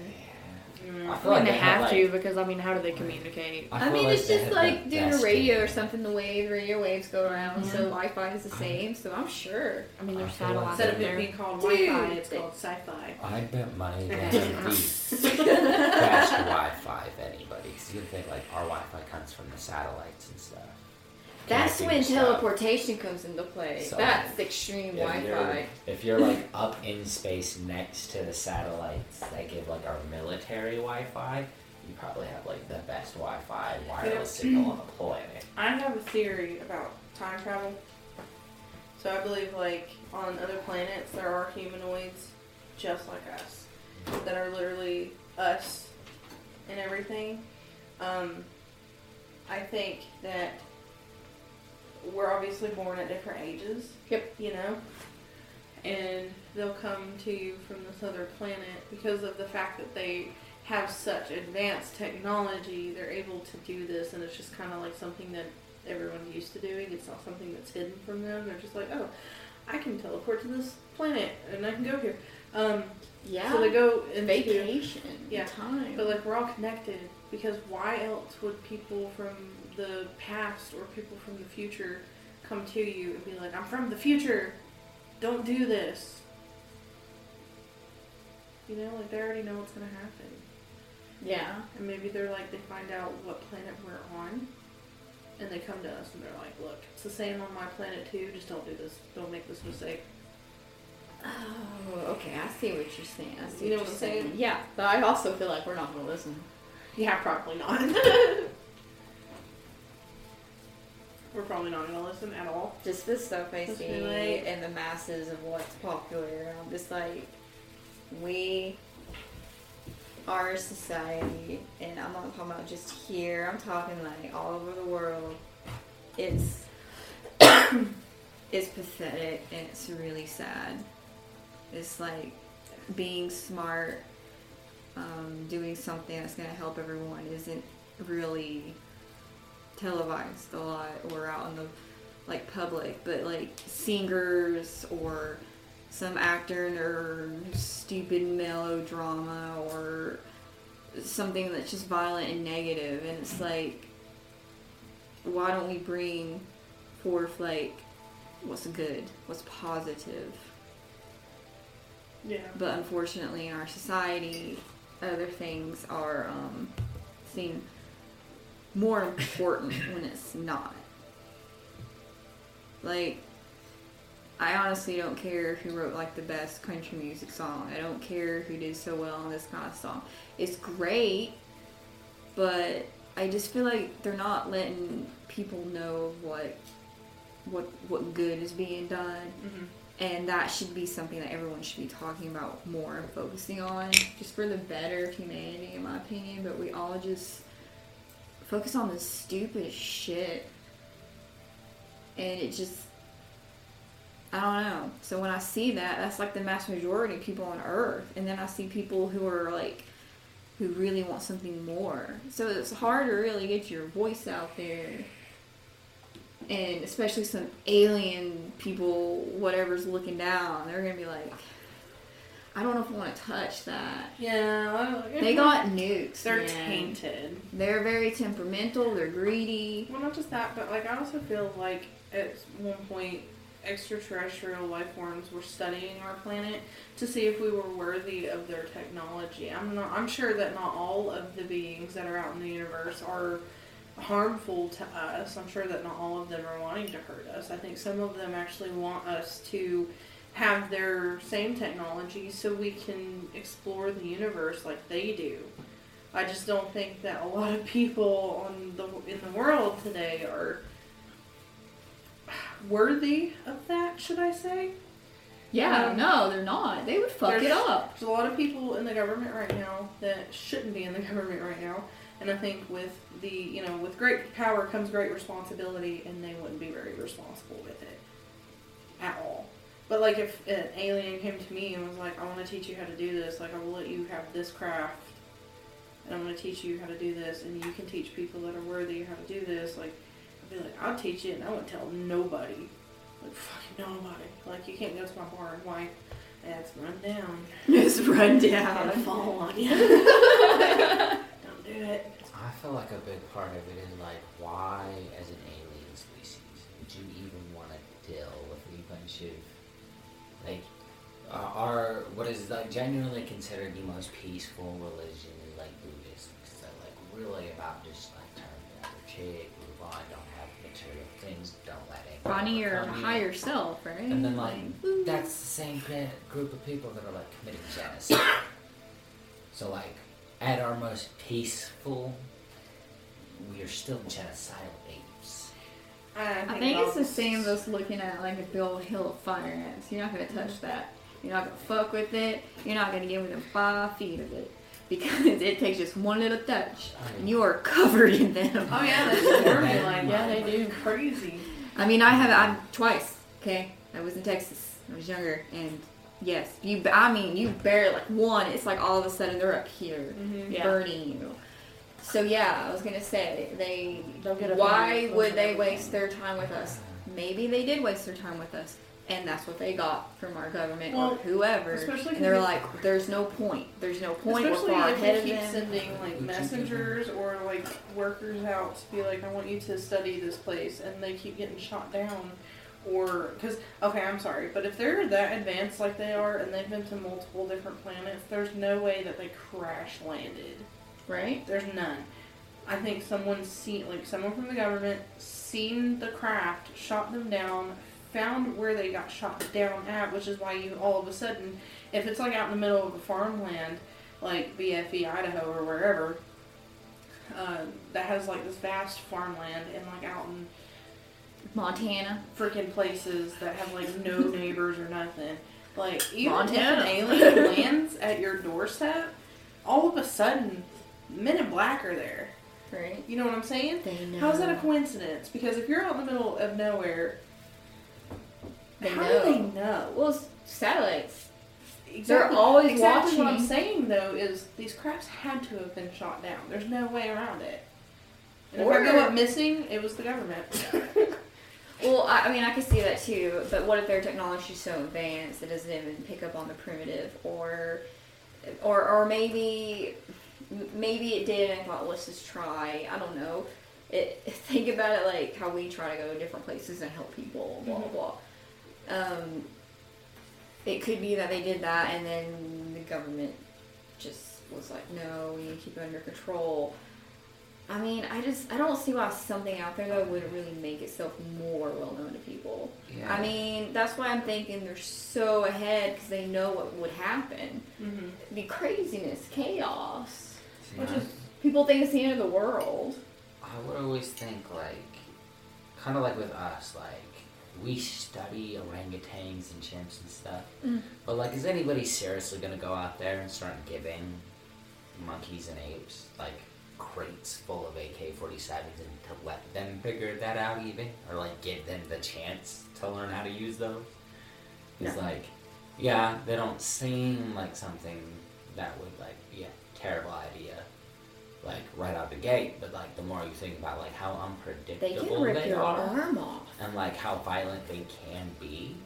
Mm. I I feel mean, like they they have like, to because I mean, how do they communicate? I, feel mean, like it's just like doing a best radio or something. The wave, radio waves go around, so Wi-Fi is the same. So I'm sure. I mean, there's I feel like Instead of it there. being called Wi-Fi, it's called sci-fi. *laughs* I bet money *laughs* that Okay. would best *laughs* Wi-Fi if anybody. Because you can think like our Wi-Fi comes from the satellites and stuff. That's Connecting when stuff. teleportation comes into play. So, That's extreme Wi-Fi. if you're like up in space next to the satellites that give like our military Wi-Fi, you probably have like the best Wi-Fi wireless signal on the planet. *clears throat* I have a theory about time travel. So I believe like on other planets there are humanoids just like us that are literally us and everything. Um, I think that we're obviously born at different ages. Yep. You know? And they'll come to you from this other planet because of the fact that they have such advanced technology, they're able to do this, and it's just kind of like something that everyone's used to doing. It's not something that's hidden from them. They're just like, oh, I can teleport to this planet and I can go here. Um, yeah. So they go into vacation. Yeah. Time. but like we're all connected because why else would people from the past or people from the future come to you and be like, I'm from the future, don't do this. You know, like they already know what's gonna happen. yeah. And maybe they're like, they find out what planet we're on, and they come to us and they're like, look, it's the same on my planet too, just don't do this. Don't make this mistake. Oh, okay. I see what you're saying. I see You know what what you're I'm saying? Yeah, but I also feel like we're not gonna listen. Yeah, probably not. *laughs* we're probably not gonna listen at all. Just the stuff I Just see be like- and the masses of what's popular. I'm just like, we our society, and I'm not talking about just here. I'm talking like all over the world. It's it's pathetic and it's really sad. It's like being smart, um, doing something that's gonna help everyone isn't really televised a lot or out in the like public, but like singers or some actor in their stupid melodrama or something that's just violent and negative and it's like why don't we bring forth like what's good what's positive Yeah. but unfortunately in our society other things are um, seen more important when it's not. Like i honestly don't care who wrote like the best country music song. I don't care who did so well on this kind of song. It's great but i just feel like they're not letting people know what what what good is being done. Hmm and that should be something that everyone should be talking about more and focusing on just for the better of humanity in my opinion. But we all just focus on the stupid shit. And it just i don't know. So when i see that that's like the mass majority of people on earth. And then i see people who are like who really want something more. So it's hard to really get your voice out there. And especially some alien people, whatever's looking down, they're gonna be like, I don't know if I want to touch that. Yeah. *laughs* They got nukes. They're man. tainted. They're very temperamental. They're greedy. Well, not just that, but like I also feel like at one point extraterrestrial life forms were studying our planet to see if we were worthy of their technology. I'm not. I'm sure that not all of the beings that are out in the universe are harmful to us. I'm sure that not all of them are wanting to hurt us. I think some of them actually want us to have their same technology so we can explore the universe like they do. I just don't think that a lot of people on the in the world today are worthy of that. Should I say? Yeah, Um, no, they're not. They would fuck it up. There's a lot of people in the government right now that shouldn't be in the *laughs* government right now, and I think with the you know with great power comes great responsibility, and they wouldn't be very responsible with it at all. But like if an alien came to me and was like, "I want to teach you how to do this. Like I will let you have this craft, and I'm going to teach you how to do this, and you can teach people that are worthy how to do this." Like I'd be like, "I'll teach it, and I won't tell nobody." Like fucking nobody. Like you can't go to my bar and wife Yeah, *laughs* it's run down. It's run Gonna down. fall on *laughs* you. *laughs* Don't do it. I feel like a big part of it is like, why, as an uh, our what is like genuinely considered the most peaceful religion is like Buddhism, because they're like really about just like turn the other cheek, move on, don't have material things, don't let it. Finding your overcome you. higher self, right? And then like that's the same group of people that are like committing genocide. so like at our most peaceful, we are still genocidal apes. I think it's the same as looking at like a big old hill of fire ants. You're not gonna touch that. You're not gonna fuck with it. You're not gonna get within five feet of it because *laughs* it takes just one little touch and you are covered in them. Oh yeah, they swarm *laughs* you like Yeah, they do. crazy. I mean, I have I'm twice. Okay, I was in Texas. I was younger, and yes, you. I mean, you barely like one. It's like all of a sudden they're up here, Mhm. Yeah. burning you. So yeah, I was gonna say they. They'll get Why would they waste their time with us? Maybe they did waste their time with us, and that's what they got from our government Well, or whoever. especially And they're like, "There's no point. There's no point. We're Especially far if ahead they keep them." sending like messengers or like workers out to be like, I want you to study this place, and they keep getting shot down. Or, because, okay, I'm sorry, but if they're that advanced like they are and they've been to multiple different planets, there's no way that they crash landed. Right? There's none. I think someone seen, like someone from the government, seen the craft, shot them down, found where they got shot down at, which is why you all of a sudden, if it's like out in the middle of a farmland, like BFE, Idaho, or wherever, uh, that has like this vast farmland and like out in Montana. freaking places that have like no *laughs* neighbors or nothing. Like even Montana. if an alien *laughs* lands at your doorstep, all of a sudden, Men in Black are there. Right? You know what I'm saying? They know. How's that a coincidence? Because if you're out in the middle of nowhere, They how know. do they know? Well, s- satellites. Exactly, They're always exactly what I'm saying though is these crafts had to have been shot down. There's no way around it. And Or- if I go up missing, it was the government. *laughs* Well, I, I mean, I could see that too, but what if their technology is so advanced it doesn't even pick up on the primitive, or, or, or maybe, maybe it did and I thought let's just try. I don't know. It *laughs* think about it like how we try to go to different places and help people. Blah blah mm-hmm. blah. Um, it could be that they did that and then the government just was like, no, we need to keep it under control. I mean, I just I don't see why something out there though wouldn't really make itself more well known to people. Yeah. I mean, that's why I'm thinking they're so ahead because they know what would happen. mm-hmm. It'd be craziness, chaos. See, Which I- is People think it's the end of the world. I would always think like, kind of like with us, like we study orangutans and chimps and stuff, Mm. but like, is anybody seriously gonna go out there and start giving monkeys and apes like crates full of AK-47s and to let them figure that out even, or like give them the chance to learn how to use those? It's No. like, yeah, they don't seem like something that would like be a terrible idea like right out the gate, but like the more you think about like how They unpredictable can rip they your are arm off. and like how violent they can be,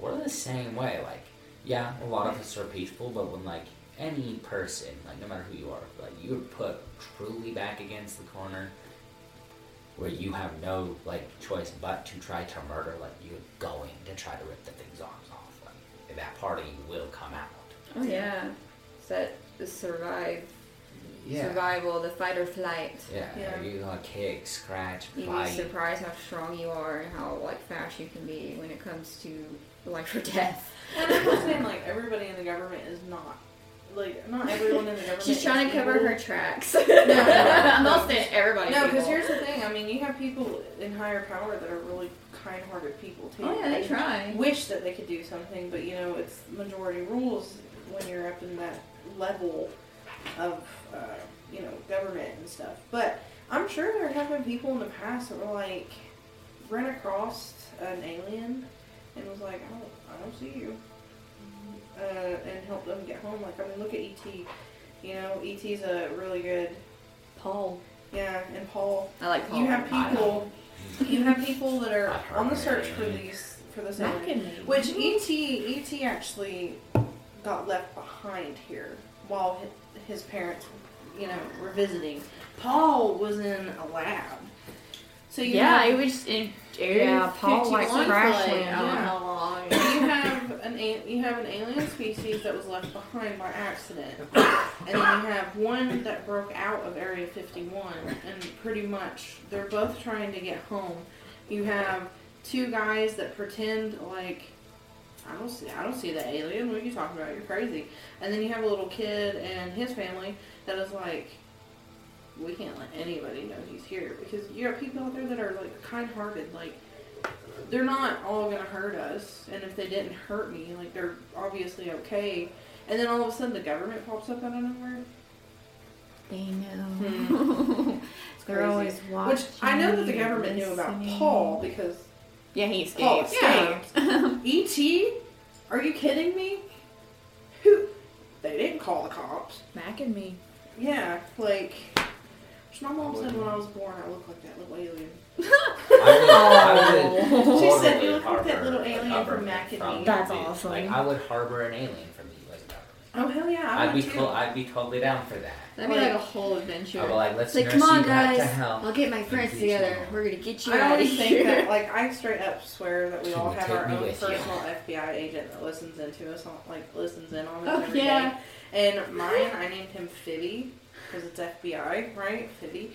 we're the same way. Like, yeah, a lot of us are peaceful, but when like any person, like no matter who you are, like you're put truly back against the corner where you have no like choice but to try to murder, like you're going to try to rip the thing's arms off. Like that part of you will come out. Oh yeah, it's that the survive survival, the fight or flight. Yeah, Yeah. you're gonna kick, scratch, You'd be surprised how strong you are and how like fast you can be when it comes to life or death. And I'm not saying like everybody in the government is not. Like not everyone in the government. She's trying is to cover evil. her tracks. no, no. *laughs* I'm not saying everybody. No, because here's the thing. I mean, you have people in higher power that are really kind-hearted people too. Oh yeah, they They try. Wish that they could do something, but you know, it's majority rules when you're up in that level of, uh, you know, government and stuff. But I'm sure there have been people in the past that were like, ran across an alien and was like, I don't, I don't see you, uh, and helped them get home. Like, I mean, look at ET. You know, ET's a really good. Paul. Yeah, and Paul. I like Paul. You have people. You have people that are on the search for these for this alien. Which ET ET actually got left behind here while hi- his parents, you know, were visiting. Paul was in a lab. So you yeah, have, it was in Area Yeah, Paul likes 51 for, crash like, land. I don't know Yeah. how long. you have an you have an alien species that was left behind by accident, and then you have one that broke out of Area 51, and pretty much they're both trying to get home. You have two guys that pretend like I don't see I don't see the alien. What are you talking about? You're crazy. And then you have a little kid and his family that is like. We can't let anybody know he's here because you have people out there that are like kind-hearted, like they're not all gonna hurt us, and if they didn't hurt me, like they're obviously okay. And then all of a sudden, the government pops up out of nowhere. They know. Hmm. *laughs* They're always watching. Which I know that the government knew about. Paul because Yeah, he Paul escaped. Oh, escaped. *laughs* E.T. Are you kidding me? Who? They didn't call the cops. Mac and me. Yeah, like. My mom said when I was born, I looked like that little alien. I would, I would *laughs* She said you look like that little alien from Mac and Me. That's awesome. Like I would harbor an alien from the U.S. government. Oh hell yeah! I I'd be too. cool. I'd be totally down for that. That'd be like a whole adventure. I'd be like, let's It's like, nurse come on, you back to guys. hell. I'll get my friends Get you together. home. We're gonna get you I out of always think here. that, like, I straight up swear that we all Can you have take our me own with you? personal FBI agent that listens into us, on, like, listens in on us Oh, every day. yeah. And mine, I named him Fibby because it's FBI, right? Fibby.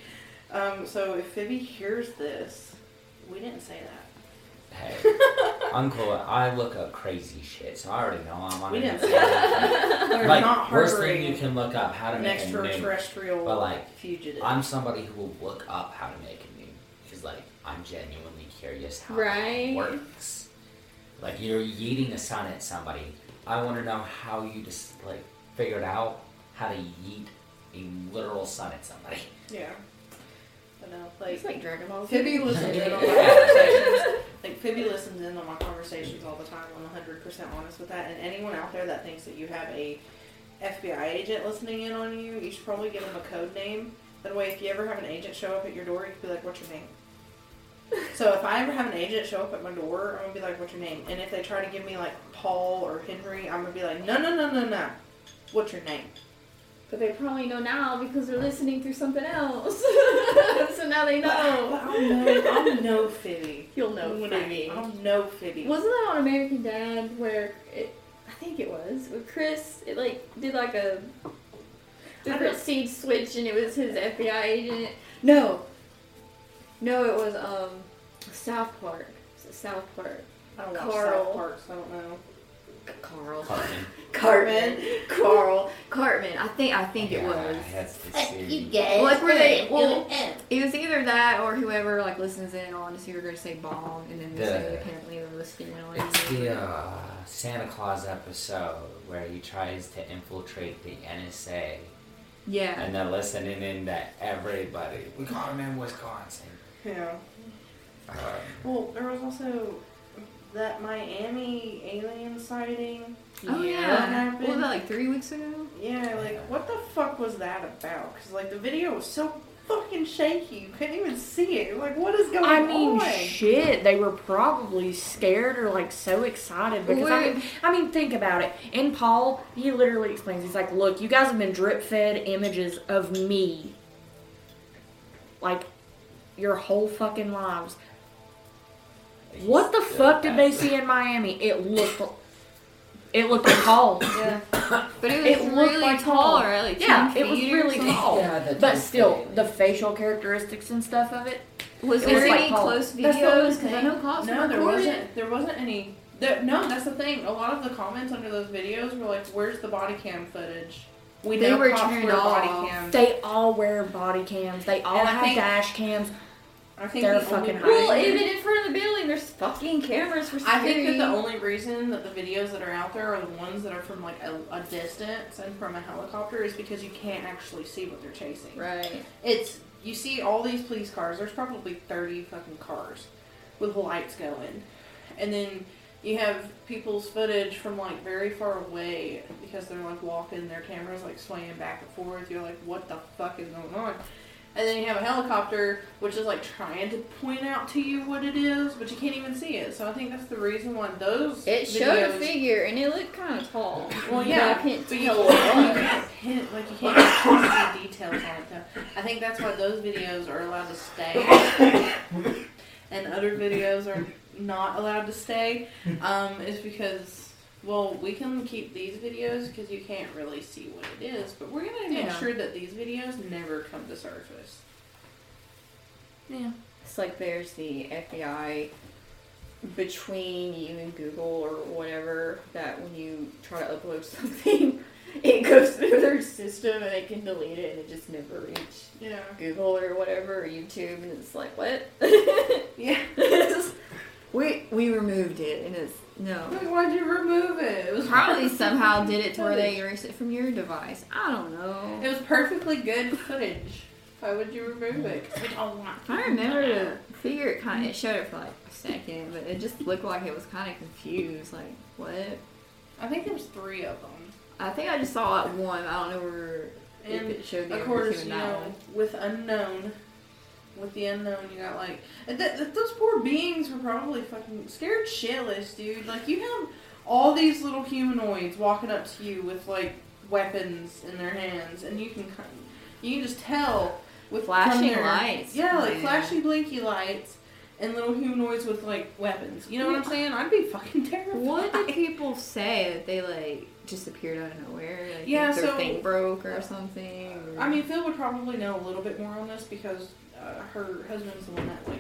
Um, so if Fibby hears this, we didn't say that. Hey, Uncle, I look up crazy shit, so I already know I'm on We it. didn't say that. We're like not worst thing harboring you can look up how to an make a nuke. extraterrestrial But, like, fugitive. I'm somebody who will look up how to make a nuke because like I'm genuinely curious how Right. that works. Like you're yeeting the sun at somebody. I want to know how you just like figured out how to yeet a literal sun at somebody. yeah. I know. Like, It's like Dragon Ball. Z. Phoebe *laughs* listens in on my conversations. Like Phoebe listens in on my conversations all the time. I'm 100 percent honest with that. And anyone out there that thinks that you have a FBI agent listening in on you, you should probably give them a code name. That way, if you ever have an agent show up at your door, you can be like, "What's your name?" *laughs* so if I ever have an agent show up at my door, I'm gonna be like, "What's your name?" And if they try to give me like Paul or Henry, I'm gonna be like, "No, no, no, no, no. What's your name?" But they probably know now because they're listening through something else. *laughs* so now they know. I'll know. I'll know *laughs* Phoebe. You'll know When I- Phoebe. I'll know Phoebe. Wasn't that on American Dad where it? I think it was where Chris it like did like a different seed switch and it was his FBI agent. No, no, it was um South Park. It's a South Park. I don't Carl. South Park, so I don't know. Carl. Cartman. Cartman. Carl. Cartman. I think I think it was. That's the series. Well, like where they well, it was either that or whoever like listens in on us. You were gonna say bomb, and then they say apparently they're listening in on It's the uh, Santa Claus episode where he tries to infiltrate the NSA Yeah. and they're listening in to everybody. We caught him in Wisconsin. Yeah. Um, Well, there was also that Miami alien sighting. Oh What yeah. happened? What was that like three weeks ago? Yeah, like what the fuck was that about? Because like the video was so fucking shaky, you couldn't even see it. Like what is going on? I mean, on? shit. They were probably scared or like so excited because I mean, I mean, think about it. In Paul, he literally explains. He's like, "Look, you guys have been drip fed images of me, like your whole fucking lives. What the fuck did they see in Miami? It looked, *coughs* it looked like Paul. Yeah. But it was It looked really like tall, tall. right? Like Yeah, it was really tall. Yeah, But still, feet. the facial characteristics and stuff of it. Was It there was like any Paul. close That's the videos? only Because I know cops No, there recording. wasn't. There wasn't any. There, no, that's the thing. A lot of the comments under those videos were like, "Where's the body cam footage?" We They know were cops turned wear body cams. They all wear body cams. They all And I have think- dash cams. I think they're the fucking only Well, even in front of the building, there's fucking cameras for I think that the only reason that the videos that are out there are the ones that are from like a, a distance and from a helicopter is because you can't actually see what they're chasing. Right. It's you see all these police cars. There's probably thirty fucking cars with lights going, and then you have people's footage from like very far away because they're like walking. Their cameras like swaying back and forth. You're like, what the fuck is going on? And then you have a helicopter, which is like trying to point out to you what it is, but you can't even see it. So I think that's the reason why those It showed a videos- figure and it looked kind of tall. Well, But yeah, I can't but you tell can't, you can't pin, like you can't see the details on it though. I think that's why those videos are allowed to stay, *laughs* and other videos are not allowed to stay. Um, is because well, we can keep these videos because you can't really see what it is, but we're gonna make Yeah. sure that these videos never come to surface. Yeah. It's like there's the FBI between you and Google or whatever that when you try to upload *laughs* something, it goes through their system and they can delete it and it just never reach Yeah. Google or whatever or YouTube and it's like what? *laughs* Yeah. We we removed it and it's no. Like, why'd you remove it? It was Probably somehow did it to where they erased it from your device. I don't know. It was perfectly good footage. Why would you remove it? we don't want I remember the figure. It kind of it showed it for like a second, but it just looked like it was kind of confused. Like what? I think there was three of them. I think I just saw that one. I don't know where if And it showed the of other course, two you in that know, with unknown, with the unknown, you got like th- th- those poor beings were probably fucking scared shitless, dude. Like you have all these little humanoids walking up to you with like weapons in their hands, and you can kind you can just tell with Flashing their- lights. Yeah, like Yeah. flashy blinky lights. And little humanoids with like weapons. You know what I'm saying? I'd be fucking *laughs* terrified. What did people say that they like just appeared out of nowhere? Like Yeah, their so- thing broke or something. or- I mean, Phil would probably know a little bit more on this because uh, her husband's the one that like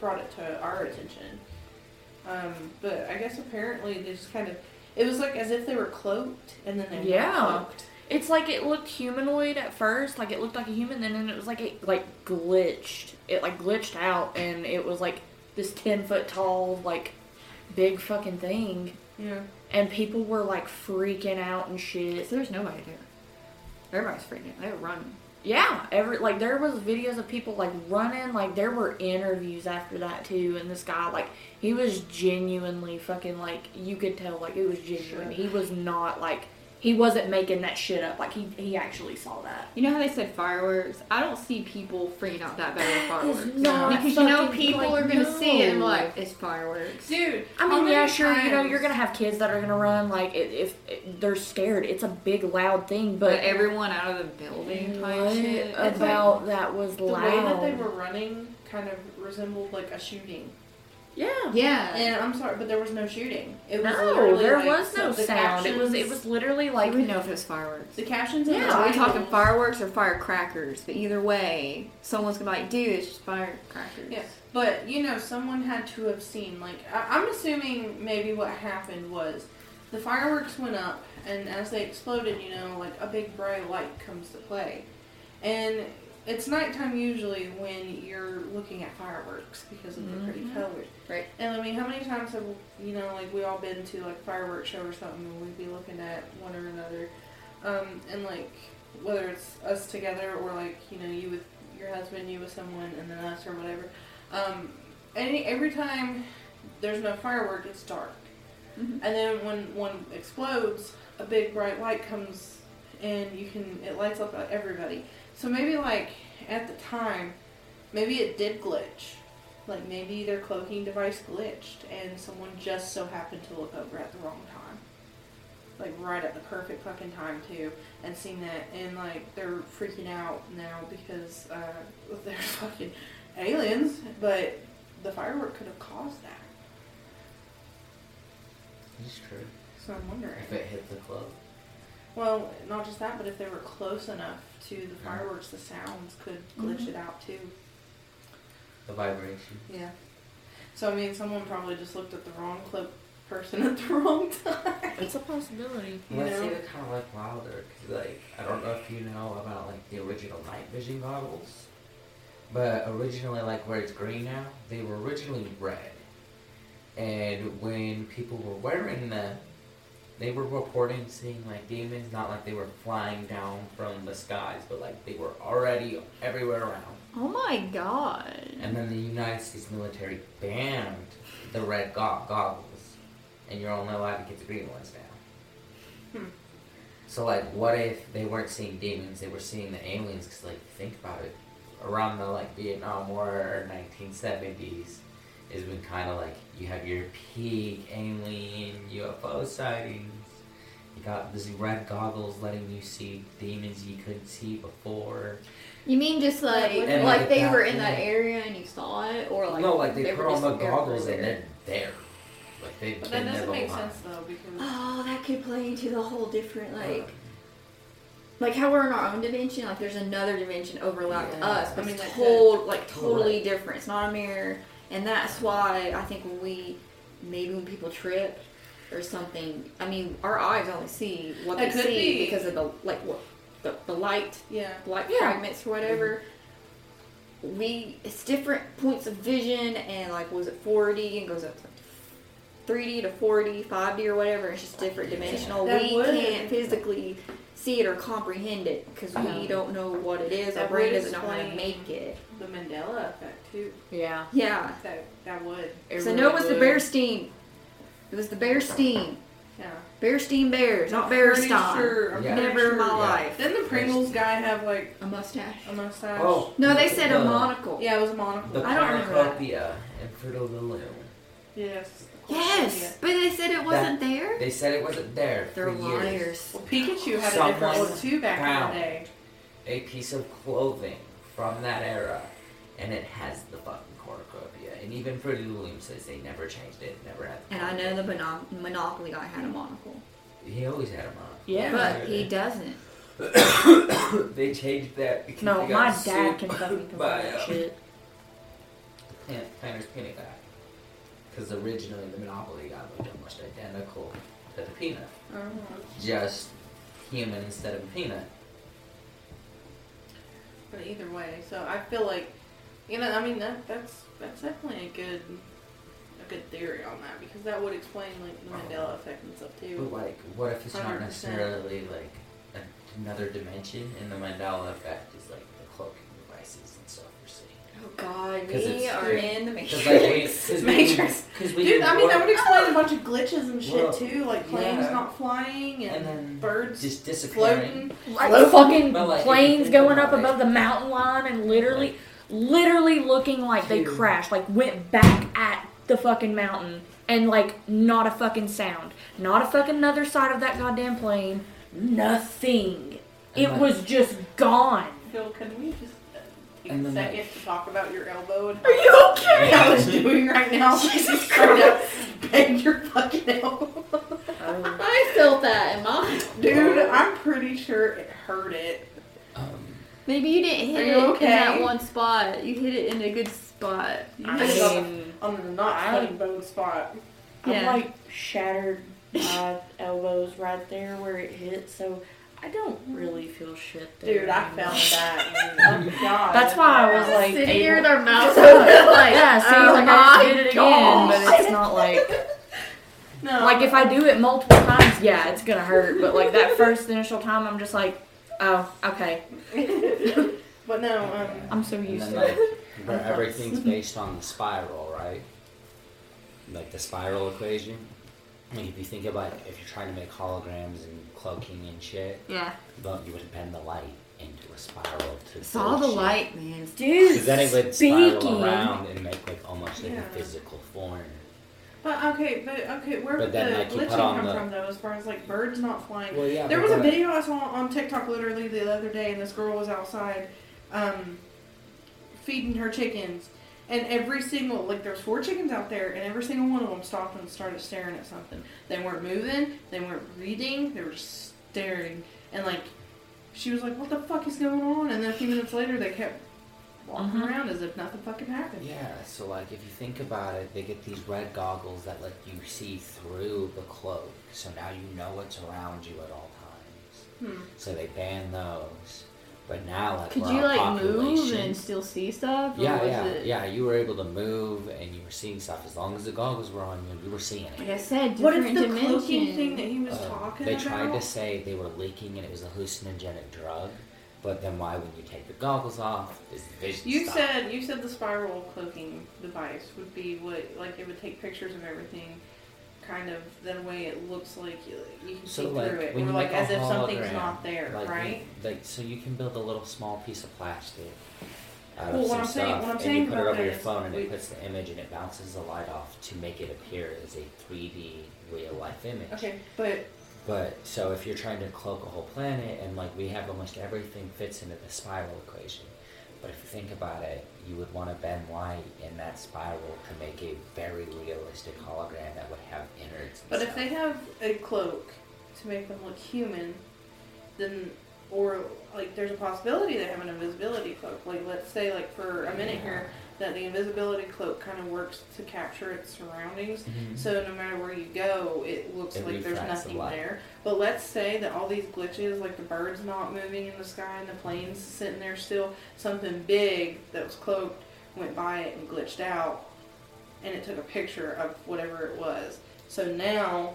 brought it to our attention. Um, but I guess apparently they just kind of it was like as if they were cloaked and then they Yeah. weren't cloaked. It's like it looked humanoid at first, like it looked like a human, and then it was like it like glitched. It like glitched out, and it was like this ten foot tall, like big fucking thing, Yeah. and people were like freaking out and shit. So there's nobody there. Everybody's freaking out. They were running. Yeah, every like there was videos of people like running. Like there were interviews after that too, and this guy like he was genuinely fucking like you could tell like it was genuine. Sure. He was not like he wasn't making that shit up. Like he he actually saw that. You know how they said fireworks? I don't see people freaking out that bad with fireworks. not because you know people like, are gonna see it and like, it's fireworks. Dude, I mean, many yeah, sure. You know, you're gonna have kids that are gonna run. Like, if, if they're scared, it's a big, loud thing. But But everyone out of the building what shit. about that was loud. the loud? way that they were running kind of resembled like a shooting. Yeah. Yeah. And I'm sorry, but there was no shooting. It was No, there like, was no the sound. It was it was literally like like we know if it was fireworks. the captions. Yeah, Are we titles- talking fireworks or firecrackers? But either way, someone's gonna be like, dude, it's just firecrackers. Yeah, but you know, someone had to have seen. Like, I- I'm assuming maybe what happened was the fireworks went up, and as they exploded, you know, like a big bright light comes to play, and it's nighttime usually when you're looking at fireworks because of the pretty Mhm. colors. Right. And I mean, how many times have you know, like we all been to like fireworks show or something, and we'd be looking at one or another, um, and like whether it's us together or like you know you with your husband, you with someone, and then us or whatever. Um, any every time there's no firework, it's dark, Mhm. and then when one explodes, a big bright light comes, and you can it lights up everybody. So maybe like at the time, maybe it did glitch. Like maybe their cloaking device glitched and someone just so happened to look over at the wrong time. Like right at the perfect fucking time too, and seen that, and like they're freaking out now because uh, *laughs* they're fucking aliens, but the firework could have caused that. It's true. So I'm wondering. If it hit the club. Well, not just that, but if they were close enough to the fireworks, the sounds could mm-hmm. glitch it out too. The vibration. Yeah. So I mean, someone probably just looked at the wrong clip person *laughs* at the wrong time. it's a possibility. You Well, that's know? even kind of like wilder, cause like I don't know if you know about like the original night vision goggles, but originally like where it's green now, they were originally red, and when people were wearing them, they were reporting seeing like demons, not like they were flying down from the skies, but like they were already everywhere around. Oh my god. And then the United States military banned the red go- goggles, and you're only allowed to get the green ones now. Hmm. So like, what if they weren't seeing demons? They were seeing the aliens. Because like, think about it. Around the like Vietnam War or 1970s is when kind of like you have your peak alien UFO sightings. You got these red goggles letting you see demons you couldn't see before. You mean just like And, like, like, they at were in that area and you saw it, or like no, like they, were put on the goggles and they're there. Like they But that doesn't make lie. sense though because Oh, that could play into the whole different uh. like like how we're in our own dimension. Like there's another dimension overlapped Yeah. us, but I mean, it's that told like totally Right. different. It's not a mirror, and that's why I think when we maybe when people trip or something. I mean, our eyes only see what That they see be. because of the like what the, the light yeah. light Yeah. fragments or whatever. We it's different points of vision and like was it 4D and goes up to 3D to 4D, 5D or whatever. It's just different dimensional. That we would- can't physically see it or comprehend it because we Uh-huh. don't know what it is. Our That brain would doesn't know how to make it. The Mandela effect too. Yeah. Yeah. That that would. It so really no, it was the bear steam. It was the bear steam. Yeah. Bear steam bears, not bear pretty stein. Sure, Yeah. pretty Never in my sure. life. Didn't the Pringles guy have like A mustache. a mustache? Oh, No, they said a monocle. Yeah, it was a monocle. The I don't remember that. cornucopia and Fruit of the Loom. Yes. Yes, but they said it wasn't there. They said it wasn't there They're for years. liars. Well, Pikachu had a different one too back in the day. A piece of clothing from that era, and it has the fucking cornucopia. And even Fruit of Loom says they never changed it, never had. The And I know the mono- Monopoly guy had a monocle, He always had a on. Yeah. but he doesn't. *coughs* they changed that because No, they my dad can fucking confirm by, that uh, shit. Plant, Planter's Peanut guy. Because originally the Monopoly guy looked almost identical to the peanut. Uh-huh. Just human instead of peanut. But either way, so I feel like, you know, I mean that that's that's definitely a good a good theory on that because that would explain like the Mandela effect and stuff too. But like, what if it's not 100%. necessarily like a, another dimension, and the Mandela effect is like Oh God, 'Cause we it's- are in the matrix. cause *laughs* we, Matrix. Cause we Dude, I mean that would explain a bunch of glitches and shit Well, too, like planes yeah. not flying and, And then birds just disappearing. floating. Like fucking like, planes going up above the mountain line and literally, literally looking like they crashed, like went back at the fucking mountain and like not a fucking sound, not a fucking another side of that goddamn plane, nothing. And It like- was just gone. Phil, can we just And a then, second like- to talk about your elbow and Are you okay? how it's doing right now? *laughs* Jesus *laughs* straight up bang your fucking elbow. *laughs* I felt that in my. Dude, I'm pretty sure it hurt it. Um, Maybe you didn't hit Are it you in that one spot. You hit it in a good spot. You I hit it on the- mean, on the not I- funny bone spot. I'm like shattered my elbows right there where it hit, so I don't really feel shit there. Dude, I anymore. felt that. *laughs* oh, God. That's why I was like, Sitting here able- with our mouths *laughs* open, like, yeah, see, oh like I just did it again, but it's not like *laughs* No. like if I do it multiple times, yeah, it's gonna hurt. But like that first initial time, I'm just like, oh, okay, but no, um, I'm so used to it. where everything's based on the spiral, right? Like the spiral equation. Like if you think about it, if you're trying to make holograms and cloaking and shit, Yeah. but you would bend the light into a spiral to Saw build the shit. light, man. Dude, Because then it would spiral around and make like almost like Yeah. a physical form. but okay, but okay, where But would then, the like, you glitching put on come the- from though? As far as like birds not flying. Well, yeah. There was a video I saw on TikTok literally the other day, and this girl was outside, um, feeding her chickens, and every single like there's four chickens out there, and every single one of them stopped and started staring at something. They weren't moving, they weren't breathing, they were just staring, and like she was like, "What the fuck is going on?" And then a few minutes later, they kept walking Mhm. around as if nothing fucking happened. Yeah, so like if you think about it, they get these red goggles that let you see through the cloak. So now you know what's around you at all times. Hmm. So they ban those. But now like Could you like move and still see stuff? Yeah, was yeah, it- yeah. You were able to move and you were seeing stuff as long as the goggles were on you. You were seeing it. Like. I said, What if different the dimensions. cloaking thing that he was Uh, talking they about? They tried to say they were leaking and it was a hallucinogenic drug. But then why, when you take the goggles off, is the vision You stop? said you said the spiral cloaking device would be what like it would take pictures of everything, kind of the way it looks like you, you can So, see like, through it, or like as if something's not there, like, right? Like so, you can build a little small piece of plastic out Well, of some I'm saying- stuff, and saying you put it over your phone, and we- it puts the image, and it bounces the light off to make it appear as a 3D real life image. Okay, but But so if you're trying to cloak a whole planet, and like we have almost everything fits into the spiral equation. But if you think about it, you would want to bend light in that spiral to make a very realistic hologram that would have innards. But if they have a cloak to make them look human, then or like there's a possibility they have an invisibility cloak. Like let's say like for a minute here that the invisibility cloak kind of works to capture its surroundings. Mhm. So no matter where you go, it looks It like there's nothing there. But let's say that all these glitches, like the birds not moving in the sky and the planes sitting there still, something big that was cloaked went by it and glitched out, and it took a picture of whatever it was. So now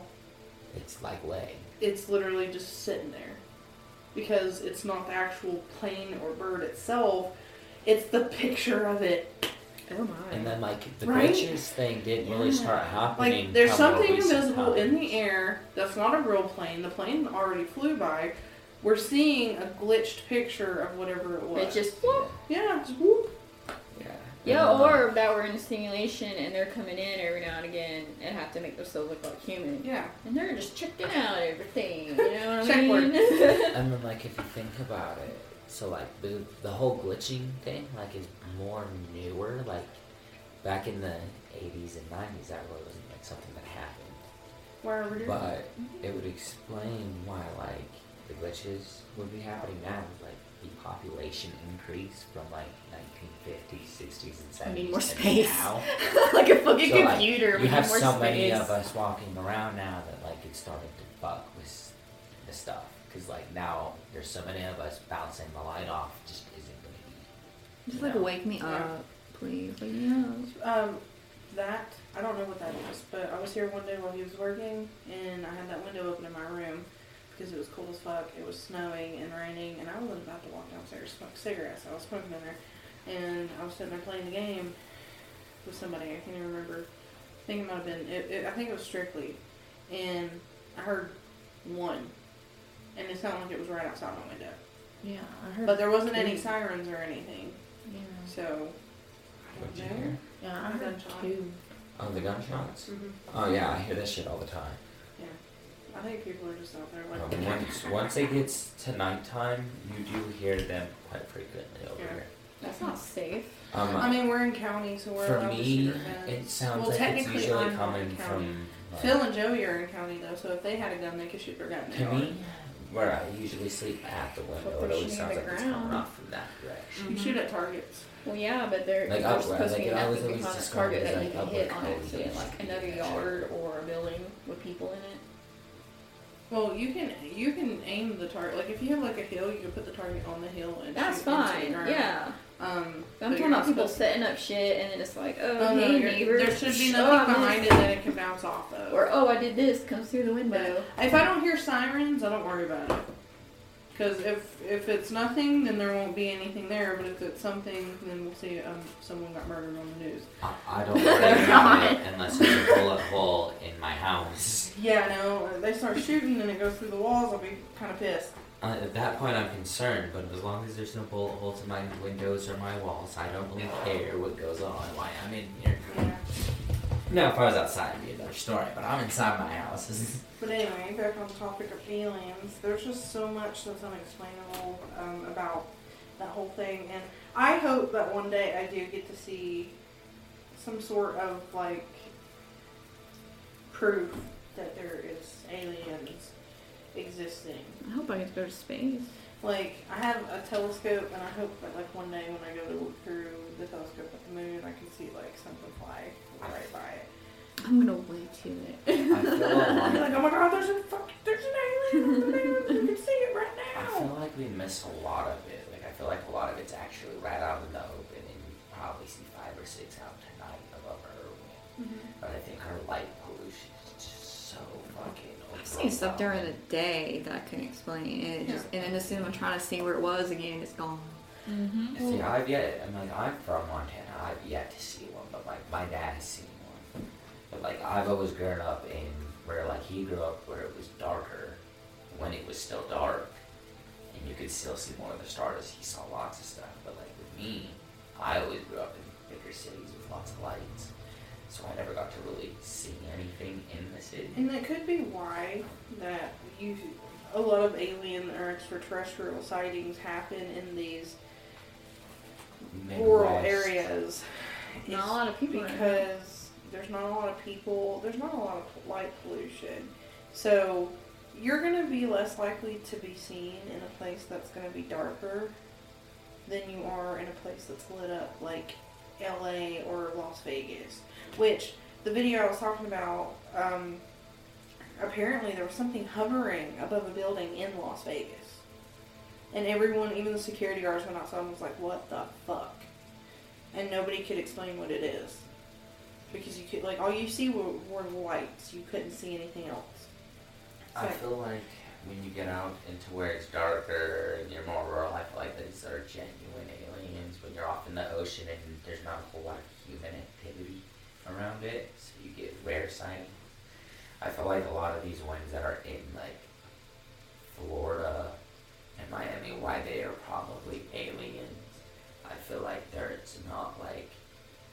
it's like leg. it's literally just sitting there because it's not the actual plane or bird itself. It's the picture of it. Oh my. And then like the Right? glitches thing didn't really start happening. Like there's something recent invisible in the air that's not a real plane. The plane already flew by. We're seeing a glitched picture of whatever it was. It just whoop. yeah, just whoop. Yeah. yeah, And or um, that we're in a simulation and they're coming in every now and again and have to make themselves look like human. Yeah. And they're just checking out everything. You know what I mean? *laughs* And then like if you think about it, so like the the whole glitching thing like is more newer. Like back in the 80s and 90s, that really wasn't like something that happened. Where. But mm-hmm. it would explain why like the glitches would be happening now with like the population increase from like 1950s, 60s, and 70s. I need more space. Now. *laughs* like a fucking So, like, computer. You we have more so space. many of us walking around now that like it's starting to fuck with the stuff. Cause like now there's so many of us bouncing the light off just isn't gonna be. Just like know. wake me Yeah. up, please. Wake me up. Um, that I don't know what that is, but I was here one day while he was working, and I had that window open in my room because it was cold as fuck. It was snowing and raining, and I was about to walk downstairs to smoke cigarettes. I was smoking in there, and I was sitting there playing the game with somebody. I can't even remember. I think it might have been. It, it, I think it was Strictly, and I heard one, and it sounded like it was right outside my window. Yeah, I heard. But there wasn't any sirens or anything, Yeah, so What'd you hear? yeah, I heard Gunshot. two. Oh, the gunshots. hmm Oh yeah, I hear that shit all the time. Yeah, I think people are just out there like. Um, once once it gets to nighttime, you do hear them quite frequently over Yeah. here. That's not safe. Um, I mean, we're in county, so we're for me, it sounds Well, like it's technically, usually I'm coming from. Like, Phil and Joey are in county though, so if they had a gun, they could shoot their gun. to me, where I usually sleep at the window, But it always sounds like the it's coming off from that direction. you shoot at targets. Well, yeah, but they're, Like, they're up- supposed to be like, I enough always on a described target as, that like, you can upward hit on codes accident, and like shit. another yard or a building with people in it. Well, you can you can aim the target. Like if you have like a hill, you can put the target on the hill and That's shoot into the fine. ground. Yeah. Um, I'm talking about people supposed- setting up shit and then it's like, oh, Oh, hey you're- neighbor. there should be nothing I behind missed- it that it can bounce off of. Or oh, I did this. Comes through the window. If I don't hear sirens, I don't worry about it. Because if if it's nothing, then there won't be anything there. But if it's something, then we'll see um, someone got murdered on the news. I, I don't worry about it unless there's a bullet hole in my house. Yeah, no. if They start shooting and it goes through the walls. I'll be kind of pissed. Uh, at that point, I'm concerned, but as long as there's no bullet holes in my windows or my walls, I don't really care what goes on why I'm in here. Yeah. No, if I was outside, it'd be another story, but I'm inside my house. *laughs* But anyway, back on the topic of aliens, there's just so much that's unexplainable um, about that whole thing, and I hope that one day I do get to see some sort of like proof that there is aliens existing. I hope I get to go to space. Like I have a telescope, and I hope that like one day when I go to look through the telescope at the moon, I can see like something fly right by it. I'm gonna wait to it. *laughs* I feel like, *laughs* like, oh my god, there's a fuck, there's an alien over there. You can see it right now. I feel like we miss a lot of it. Like I feel like a lot of it's actually right out in the open, and you probably see five or six out tonight above our room. Mm-hmm. But I think our light fucking. I've stuff during the day that I couldn't explain. And, it just, and then as soon as I'm trying to see where it was again, it's gone. Mm-hmm. See, I've yet. I'm like, I'm from Montana. I've yet to see one, but like my dad has seen one. But like, I've always grown up in where like he grew up where it was darker when it was still dark and you could still see more of the stars. He saw lots of stuff. But like with me, I always grew up in bigger cities with lots of lights. So I never got to really see anything in the city. And that could be why that you a lot of alien or extraterrestrial sightings happen in these rural areas. Not is a lot of people because there's not a lot of people. There's not a lot of light pollution, so you're gonna be less likely to be seen in a place that's gonna be darker than you are in a place that's lit up like L.A. or Las Vegas. Which the video I was talking about, um, apparently there was something hovering above a building in Las Vegas. And everyone, even the security guards went outside and was like, what the fuck? And nobody could explain what it is. Because you could, like, all you see were, were lights. You couldn't see anything else. I feel like when you get out into where it's darker and you're more rural, I feel like these are genuine. When you're off in the ocean and there's not a whole lot of human activity around it, so you get rare sightings. I feel like a lot of these ones that are in like Florida and Miami, why they are probably aliens. I feel like there's not like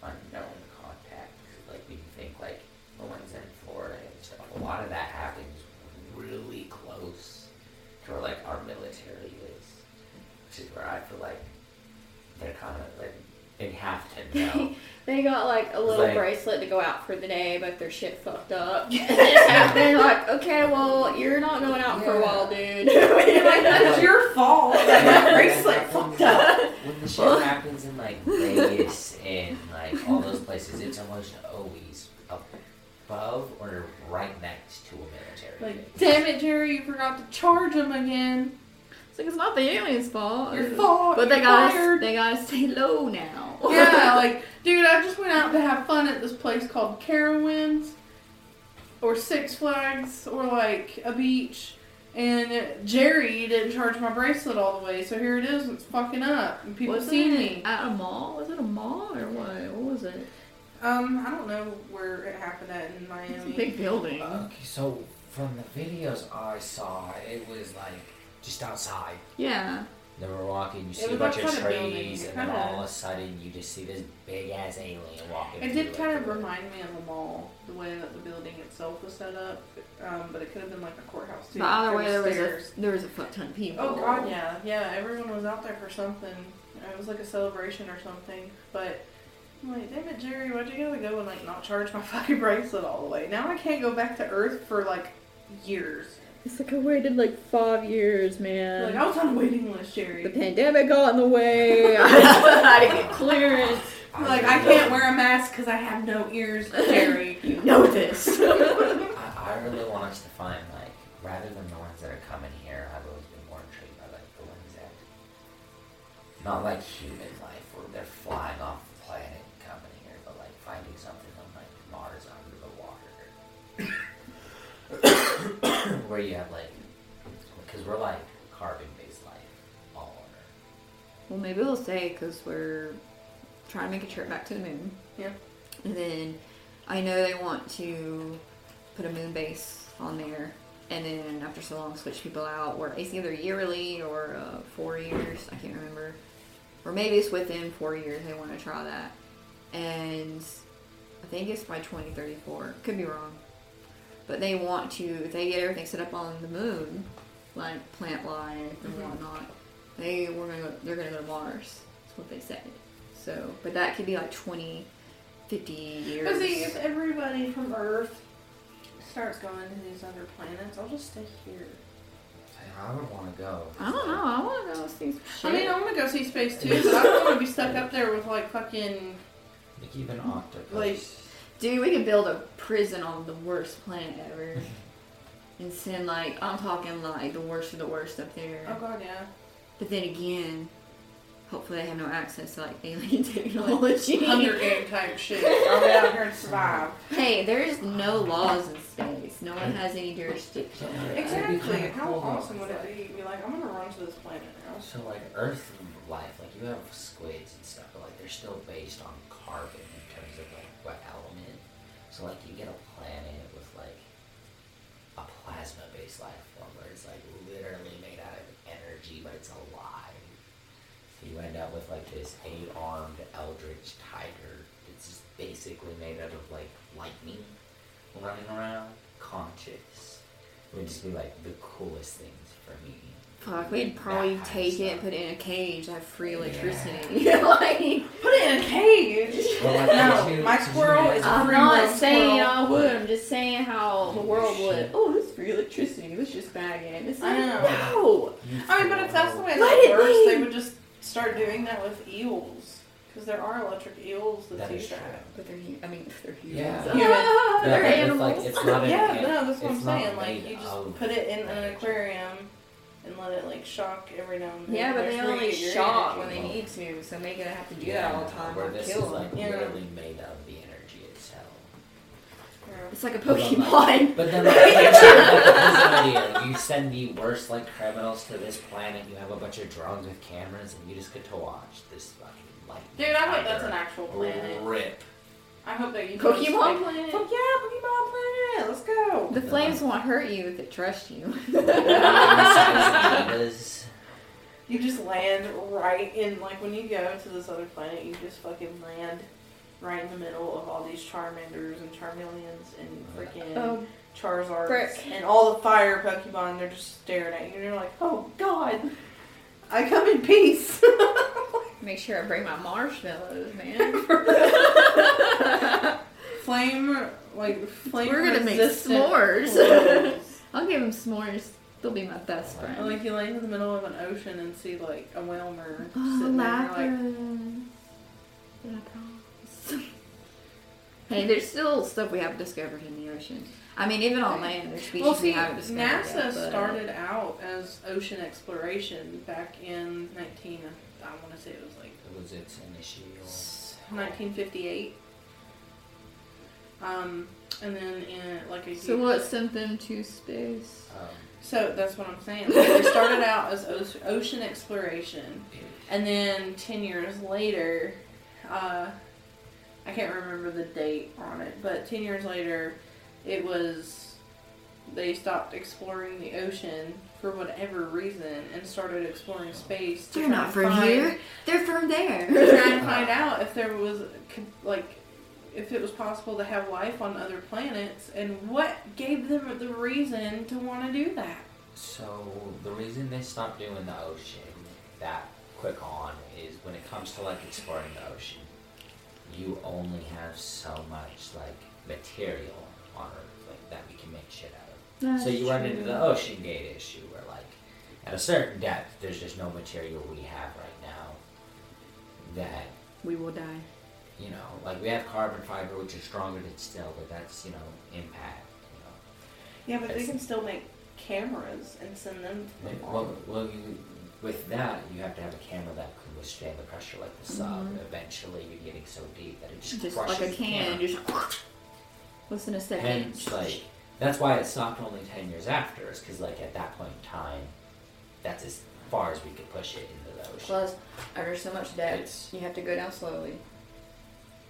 unknown contact. Like you think like the ones in Florida and stuff, a lot of that happens really close to where like our military is, which is where I feel like they're kind of like they have to *laughs* know. They got like a little Like- bracelet to go out for the day, but their shit fucked up. *laughs* and this happened. Like, okay, well, you're not going out for a while, dude. *laughs* You're like, that's your fault. That my bracelet fucked up. when the shit happens in like Vegas and like all those places, it's almost always above or right next to a military. Like, damn it, Jerry, you forgot to charge them again. It's like it's not the aliens' fault. Your fault. But they gotta fired. they gotta stay low now. yeah, like, dude, I just went out to have fun at this place called Carowinds, or Six Flags, or like a beach, and Jerry didn't charge my bracelet all the way, so here it is, it's fucking up, and people was see it me. at a mall? Was it a mall or what? What was it? Um, I don't know where it happened at in It's a Miami. big building. Okay, so from the videos I saw, it was like just outside. yeah. They were walking, you see was a bunch of outside a building. trees, and then kinda- all of a sudden you just see this big ass alien walking. It did kind of remind me of a mall, the way that the building itself was set up, um, but it could have been like a courthouse too. But either way, there was a there was a fuck ton of people. Oh god, yeah, yeah. Everyone was out there for something. It was like a celebration or something. But I'm like, damn it, Jerry, why'd you gotta go and like not charge my *laughs* fucking bracelet all the way? Now I can't go back to Earth for like years. It's like I waited like five years, man. Like I was on a waiting list, the pandemic got in the way. *laughs* I had to get *laughs* clearance. Like I can't wear a mask because I have no ears, Jerry. You know this. *laughs* I, I really want us to find like rather than the ones that are coming here, I've always been more intrigued by like the ones that not like human life where they're flying off where you have like because we're like carbon based life all over. Well, maybe we'll say because we're trying to make a trip back to the moon. Yeah. And then I know they want to put a moon base on there. And then after so long, switch people out, or it's either yearly or uh, four years. I can't remember. Or maybe it's within four years they want to try that. And I think it's by 2034. Could be wrong. But they want to, they get everything set up on the moon, like plant life and Mhm. whatnot, they were gonna go, they're gonna go to Mars. That's what they said. So, but that could be like 20, 50 years. But see, if everybody from Earth starts going to these other planets, I'll just stay here. I would want to go. I don't know. I want to go see some shit. I mean, I want to go see space too, *laughs* but I don't want to be stuck up there with like fucking. Like even octopus. Like- Dude, we could build a prison on the worst planet ever. *laughs* and send, like, I'm talking like the worst of the worst up there. Oh god, yeah. But then again, hopefully they have no access to, like, alien *laughs* technology. Hunger game type shit. I'll be out here and survive. *laughs* hey, there's no laws in space. No one has any jurisdiction. Exactly. How awesome would it be? Be like, I'm gonna run to this planet now. So like Earth life, like you have squids and stuff, but like they're still based on carbon in terms of like what element. So like you get a planet with like a plasma-based life form where it's like literally made out of energy, but it's alive. So you end up with like this eight-armed eldritch tiger that's just basically made out of like lightning running around, conscious. It would just be like the coolest things for me. Fuck, we'd probably That take it and put it in a cage, have free Yeah. electricity. *laughs* like, Put it in a cage. Well, No, my squirrel is a I'm free not saying squirrel. I would. I'm just saying how the world would. Oh, this free electricity. Let's just bag it. It's I like, know. no. I mean, but if that's the way Let it works, they would just start doing that with eels. Because there are electric eels that, That do is that. But they're, hu- I mean, they're Yeah. humans. Human. Ah, Yeah, they're animals. like it's not Yeah, an- no, that's what I'm saying. Like, you just of put it in an energy. aquarium and let it, like, shock every now and then. yeah, but they where you only shock when they need to, so make it have to do Yeah, that all the time Where or this kill is them. like Yeah. literally made of the energy itself. Yeah. It's like a But then, Pokemon. like- But then, like, here's idea: you send the worst like criminals to this planet. You have a bunch of drones with cameras, and you just get to watch this fucking like. Dude, I hope that's an actual planet. Rip. I hope that you Pokemon Planet. Planet. Fuck yeah, Pokemon Planet. Let's go. The flames won't hurt you if they trust you. *laughs* *laughs* You just land right in, like, when you go to this other planet, you just fucking land right in the middle of all these Charmanders and Charmeleons and freaking oh, Charizards frick. and all the fire Pokemon. They're just staring at you, and you're like, oh god, I come in peace. *laughs* make sure I bring my marshmallows, man. *laughs* *laughs* flame, like flame. We're gonna make s'mores. I'll give them s'mores. They'll be my best Or, friend. like you land in the middle of an ocean and see like a Wailmer Oh, sitting there, like, Lapras. Lapras. hey, there's still stuff we haven't discovered in the ocean. I mean, even on land, there's species Well, we haven't discovered NASA yet, but- started out as ocean exploration back in 19. I want to say it was like It was its initial. 1958. Um, and then in like a So what sent them to space? Um, So that's what I'm saying. they started out as o- ocean exploration, and then ten years later, uh, I can't remember the date on it, but ten years later, it was they stopped exploring the ocean for whatever reason and started exploring space. To They're not from find- here. They're from there. *laughs* They're trying to find *laughs* out if there was like if it was possible to have life on other planets, and what gave them the reason to want to do that. So the reason they stopped doing the ocean that quick on is when it comes to like exploring the ocean, you only have so much like material on Earth like that we can make shit out of. so you run into the OceanGate issue where like at a certain depth there's just no material we have right now that We will die. you know like we have carbon fiber which is stronger than steel but that's you know impact you know Yeah, but they It's- can still make cameras and send them to the Well, well you, with that, you have to have a camera that can withstand the pressure like the sub. Mhm. Eventually, you're getting so deep that it just, Just crushes like a the can, camera. just *laughs* listen a second. Hence, like that's why it stopped only ten years after, is because like at that point in time, that's as far as we could push it into the ocean. Plus, under so much depth, It's- you have to go down slowly.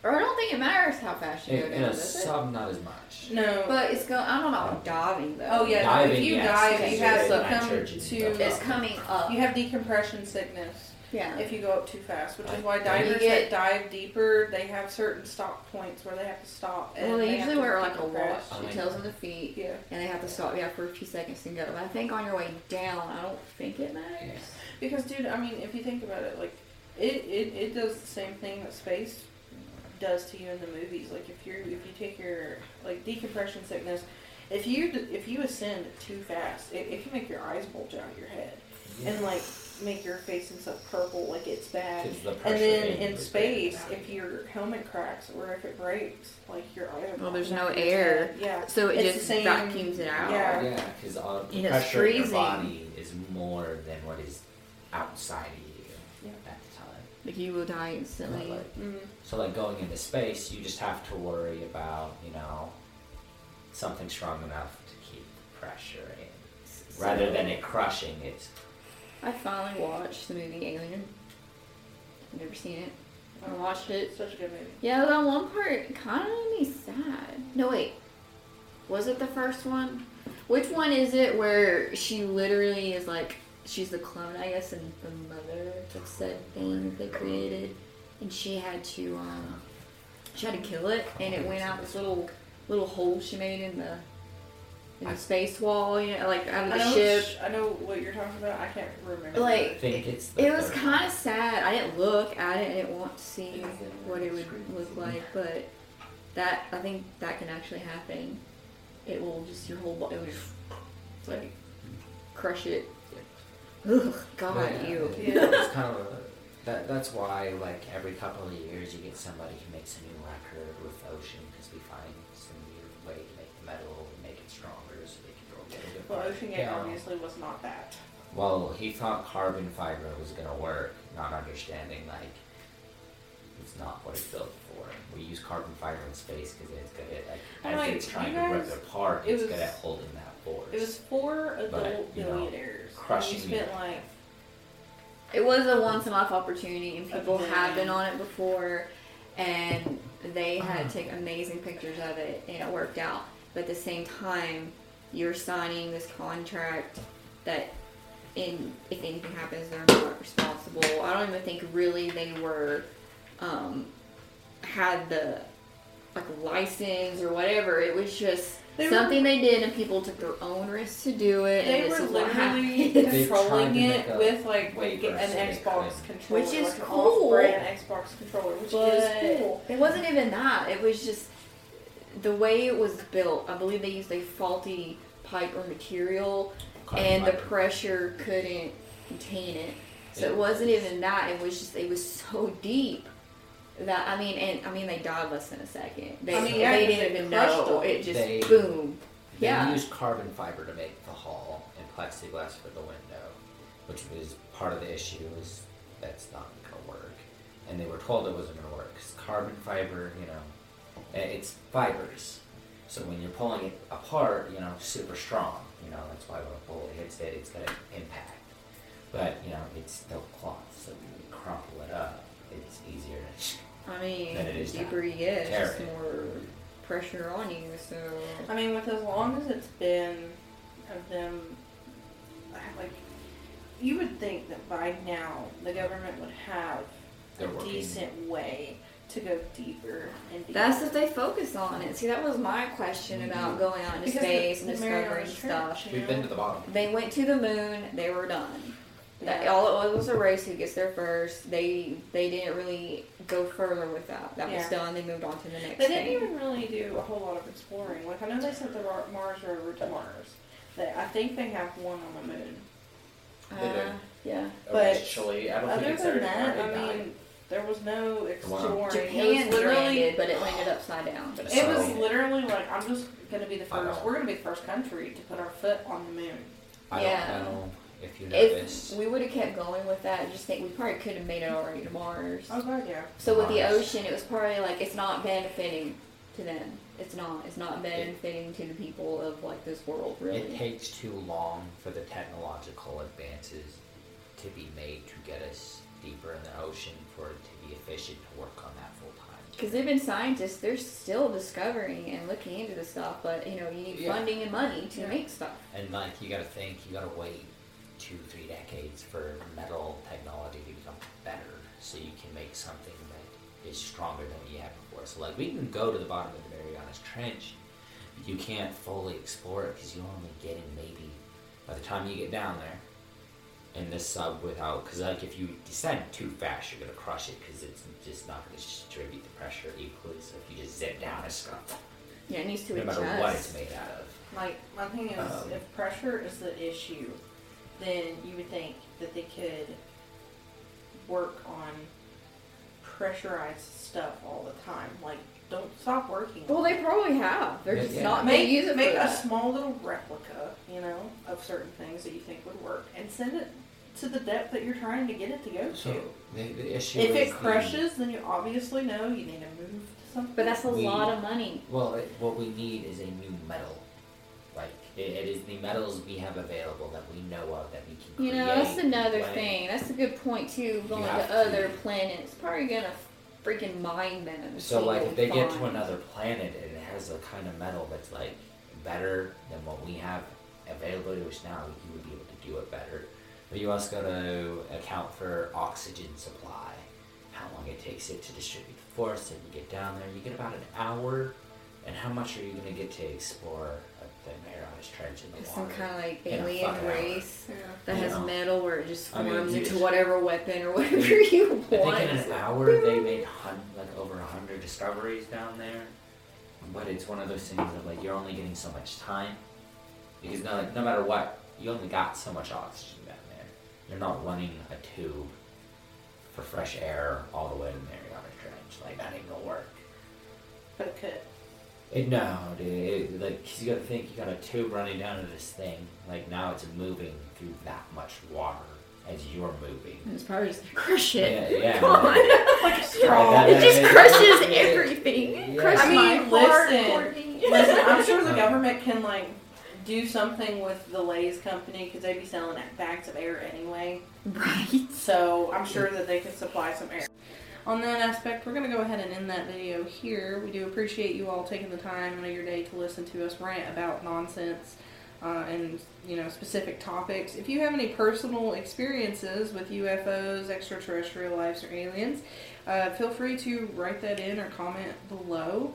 Or I don't think it matters how fast you In, go in a does it? sub, not as much. No. But it's going. I don't know about diving though. oh yeah, no, if you yes, dive, because you have in succumb nitrogen to. it's coming up. You have decompression sickness yeah. if you go up too fast, which is why divers get- that dive deeper, they have certain stop points where they have to stop. And well, they have usually wear like a watch. decompress. Oh, It tells them the feet, Yeah. and they have to stop. Yeah, for a few seconds and go. But I think on your way down, I don't think it matters. Yeah. Because, dude, I mean, if you think about it, like, it, it, it does the same thing that space does to you in the movies. Like, if you're if you take your like decompression sickness, if you if you ascend too fast, it, it can make your eyes bulge out of your head and like make your face and stuff purple, like it's bad. 'Cause the pressure And then in was space, if your helmet cracks or if it breaks, like your eye. Well, there's no air. head. Yeah. So it It's just the same- vacuums it out. yeah. Yeah, because all the it's pressure in your freezing. body is more than what is outside of you Yeah. at the time. Like you will die instantly. Not like- Mm. So like going into space, you just have to worry about you know something strong enough to keep the pressure in, rather than it crushing it. I finally watched the movie Alien. I've never seen it. I watched it. Such a good movie. Yeah, that one part kind of made me sad. No, wait. Was it the first one? Which one is it where she literally is like she's the clone, I guess, and the mother of said thing that they created, and she had to um she had to kill it, and it went out this little little hole she made in the in the space wall, you know, like out of I the know, ship. which- I know what you're talking about. I can't remember. I Like think it's. The it was third kind of sad. I didn't look at it. I didn't want to see what it would look like, but that I think that can actually happen. It will just your whole body, it will just like crush it. Ugh, God, Yeah, you. it- Yeah. It's kind of a, that. That's why, like every couple of years, you get somebody who makes a new record with Ocean go get it. well. OceanGate Yeah. obviously was not that. Well, he thought carbon fiber was gonna work, not understanding like it's not what it's built for. We use carbon fiber in space because it's good at like I'm as like, it's trying you to rip it apart, it it's was- good at holding that force. It was for adult But, you know, billionaires. crushing and you spent like It was a once in a life opportunity, and people Okay. have been on it before, and they had to take uh-huh. amazing pictures of it, and it worked out. But at the same time, you're signing this contract that, in if anything happens, they're not responsible. I don't even think really they were um, had the like license or whatever. It was just. They were- Something they did, and people took their own risks to do it. they and were literally controlling it with like waiver an Xbox could. controller, Which is like an cool. off-brand Xbox controller, which but is cool. it wasn't even that. It was just the way it was built. I believe they used a faulty pipe or material, Carbon and the pressure couldn't contain it. So It it wasn't even that. It was just it was so deep that I mean, and I mean they died less than a second. They, I mean, yeah, they 'cause didn't even know. them. It just They- boom. They Yeah. used carbon fiber to make the hull and plexiglass for the window, which was part of the issue is that's not going to work. And they were told it wasn't going to work because carbon fiber, you know, Eh, it's fibers. So when you're pulling it apart, you know, super strong. You know, that's why when a bullet hits it, it's going to impact. But you know, it's still cloth, so when you crumple it up, it's easier to. I mean, Than it is the deeper you get, tear it's it. more pressure on you. So I mean, with as long as it's been of them, like, you would think that by now the government would have They're a working. decent way to go deeper and deeper. That's if they focus on it. See, that was my question about going out into Because space the, and the discovering stuff. Trench, We've know? been to the bottom. They went to the moon. They were done. That, Yeah. all it was was a race who gets there first. They they didn't really go further with that. That was done. They moved on to the next They didn't even really do a whole lot of exploring. Like I know they sent the Mar- Mars rover to Mars. They, I think they have one on the moon. Uh, yeah. But Eventually, I don't think Other it's than that, I mean, there was no Wow. exploring. Japan it was literally. landed, but it landed upside down. But It was So- literally like I'm just gonna be the I first. We're gonna be the first country to put our foot on the moon. I Yeah. don't know if you If noticed. we would have kept going with that, I just think we probably could have made it already to Mars. Oh god, yeah. So with the ocean, it was probably like it's not benefiting to them. It's not. It's not benefiting to the people of like this world, Really, It takes too long for the technological advances to be made to get us deeper in the ocean for it to be efficient to work on that full time. Because they've been scientists, they're still discovering and looking into the stuff, but you know you need Yeah. funding and money to Yeah. make stuff. And like you gotta think, you gotta wait two, three decades for metal technology to become better so you can make something that is stronger than what you had before. So like we can go to the bottom of the Marianas Trench, but you can't fully explore it because you only get in maybe by the time you get down there in this sub without because like if you descend too fast you're gonna crush it because it's just not gonna distribute the pressure equally. So if you just zip down, it's gonna Yeah, it needs to be no adjust. matter what it's made out of. Like my thing is, Um, if pressure is the issue, then you would think that they could work on pressurized stuff all the time. Like, don't stop working. Well, they probably have. They're Yeah, just yeah. not make they use it make for a that. small little replica, you know, of certain things that you think would work, and send it to the depth that you're trying to get it to go So to. the, the issue If is it the- crushes, then you obviously know you need to move to something. But that's a We- lot of money. Well, it, what we need is a new metal. Like it, it is the metals we have available that we know of that we can You create. know, that's another thing. That's a good point too. Going have to to- other planets, probably gonna freaking mine them. So like if they we get to another planet and it has a kind of metal that's like better than what we have available to us now, you would be able to do it better. But you also got to account for oxygen supply, how long it takes it to distribute the force, and you get down there, you get about an hour. And how much are you gonna get to explore the Trench in the Some water? kind of like in a alien fucking hour? race Yeah. that has Yeah. metal where it just I mean, forms you into just- whatever weapon or whatever I *laughs* you I want. think in an hour they made hun- like over a hundred discoveries down there, but it's one of those things of like you're only getting so much time because no, no matter what, you only got so much oxygen down there. You're not running a tube for fresh air all the way to Mariana Trench. Like that ain't gonna work. But it could. It, no, dude. It, like 'cause you gotta think you got a tube running down to this thing. Like now it's moving through that much water as you're moving. It's probably just crush it. Yeah, yeah. Come on. *laughs* Like a straw. that- It just crushes yeah. everything. Yeah. Crush I mean, my listen. Courtney. Listen, I'm sure the *laughs* uh-huh. government can like do something with the Lay's company because they'd be selling bags of air anyway. Right. So I'm sure that they can supply some air. On that aspect, we're going to go ahead and end that video here. We do appreciate you all taking the time out of your day to listen to us rant about nonsense uh, and you know specific topics. If you have any personal experiences with UFOs, extraterrestrial lives, or aliens, uh, feel free to write that in or comment below.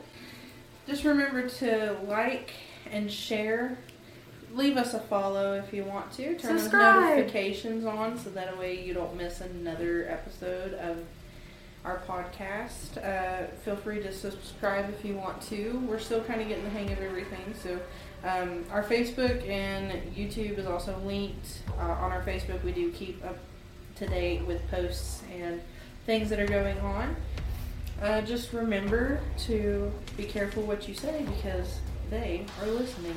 Just remember to like and share. Leave us a follow if you want to. Turn those notifications on so that way you don't miss another episode of our podcast. Uh, feel free to subscribe if you want to. We're still kind of getting the hang of everything. So, um, our Facebook and YouTube is also linked. Uh, on our Facebook, we do keep up to date with posts and things that are going on. Uh, just remember to be careful what you say because they are listening.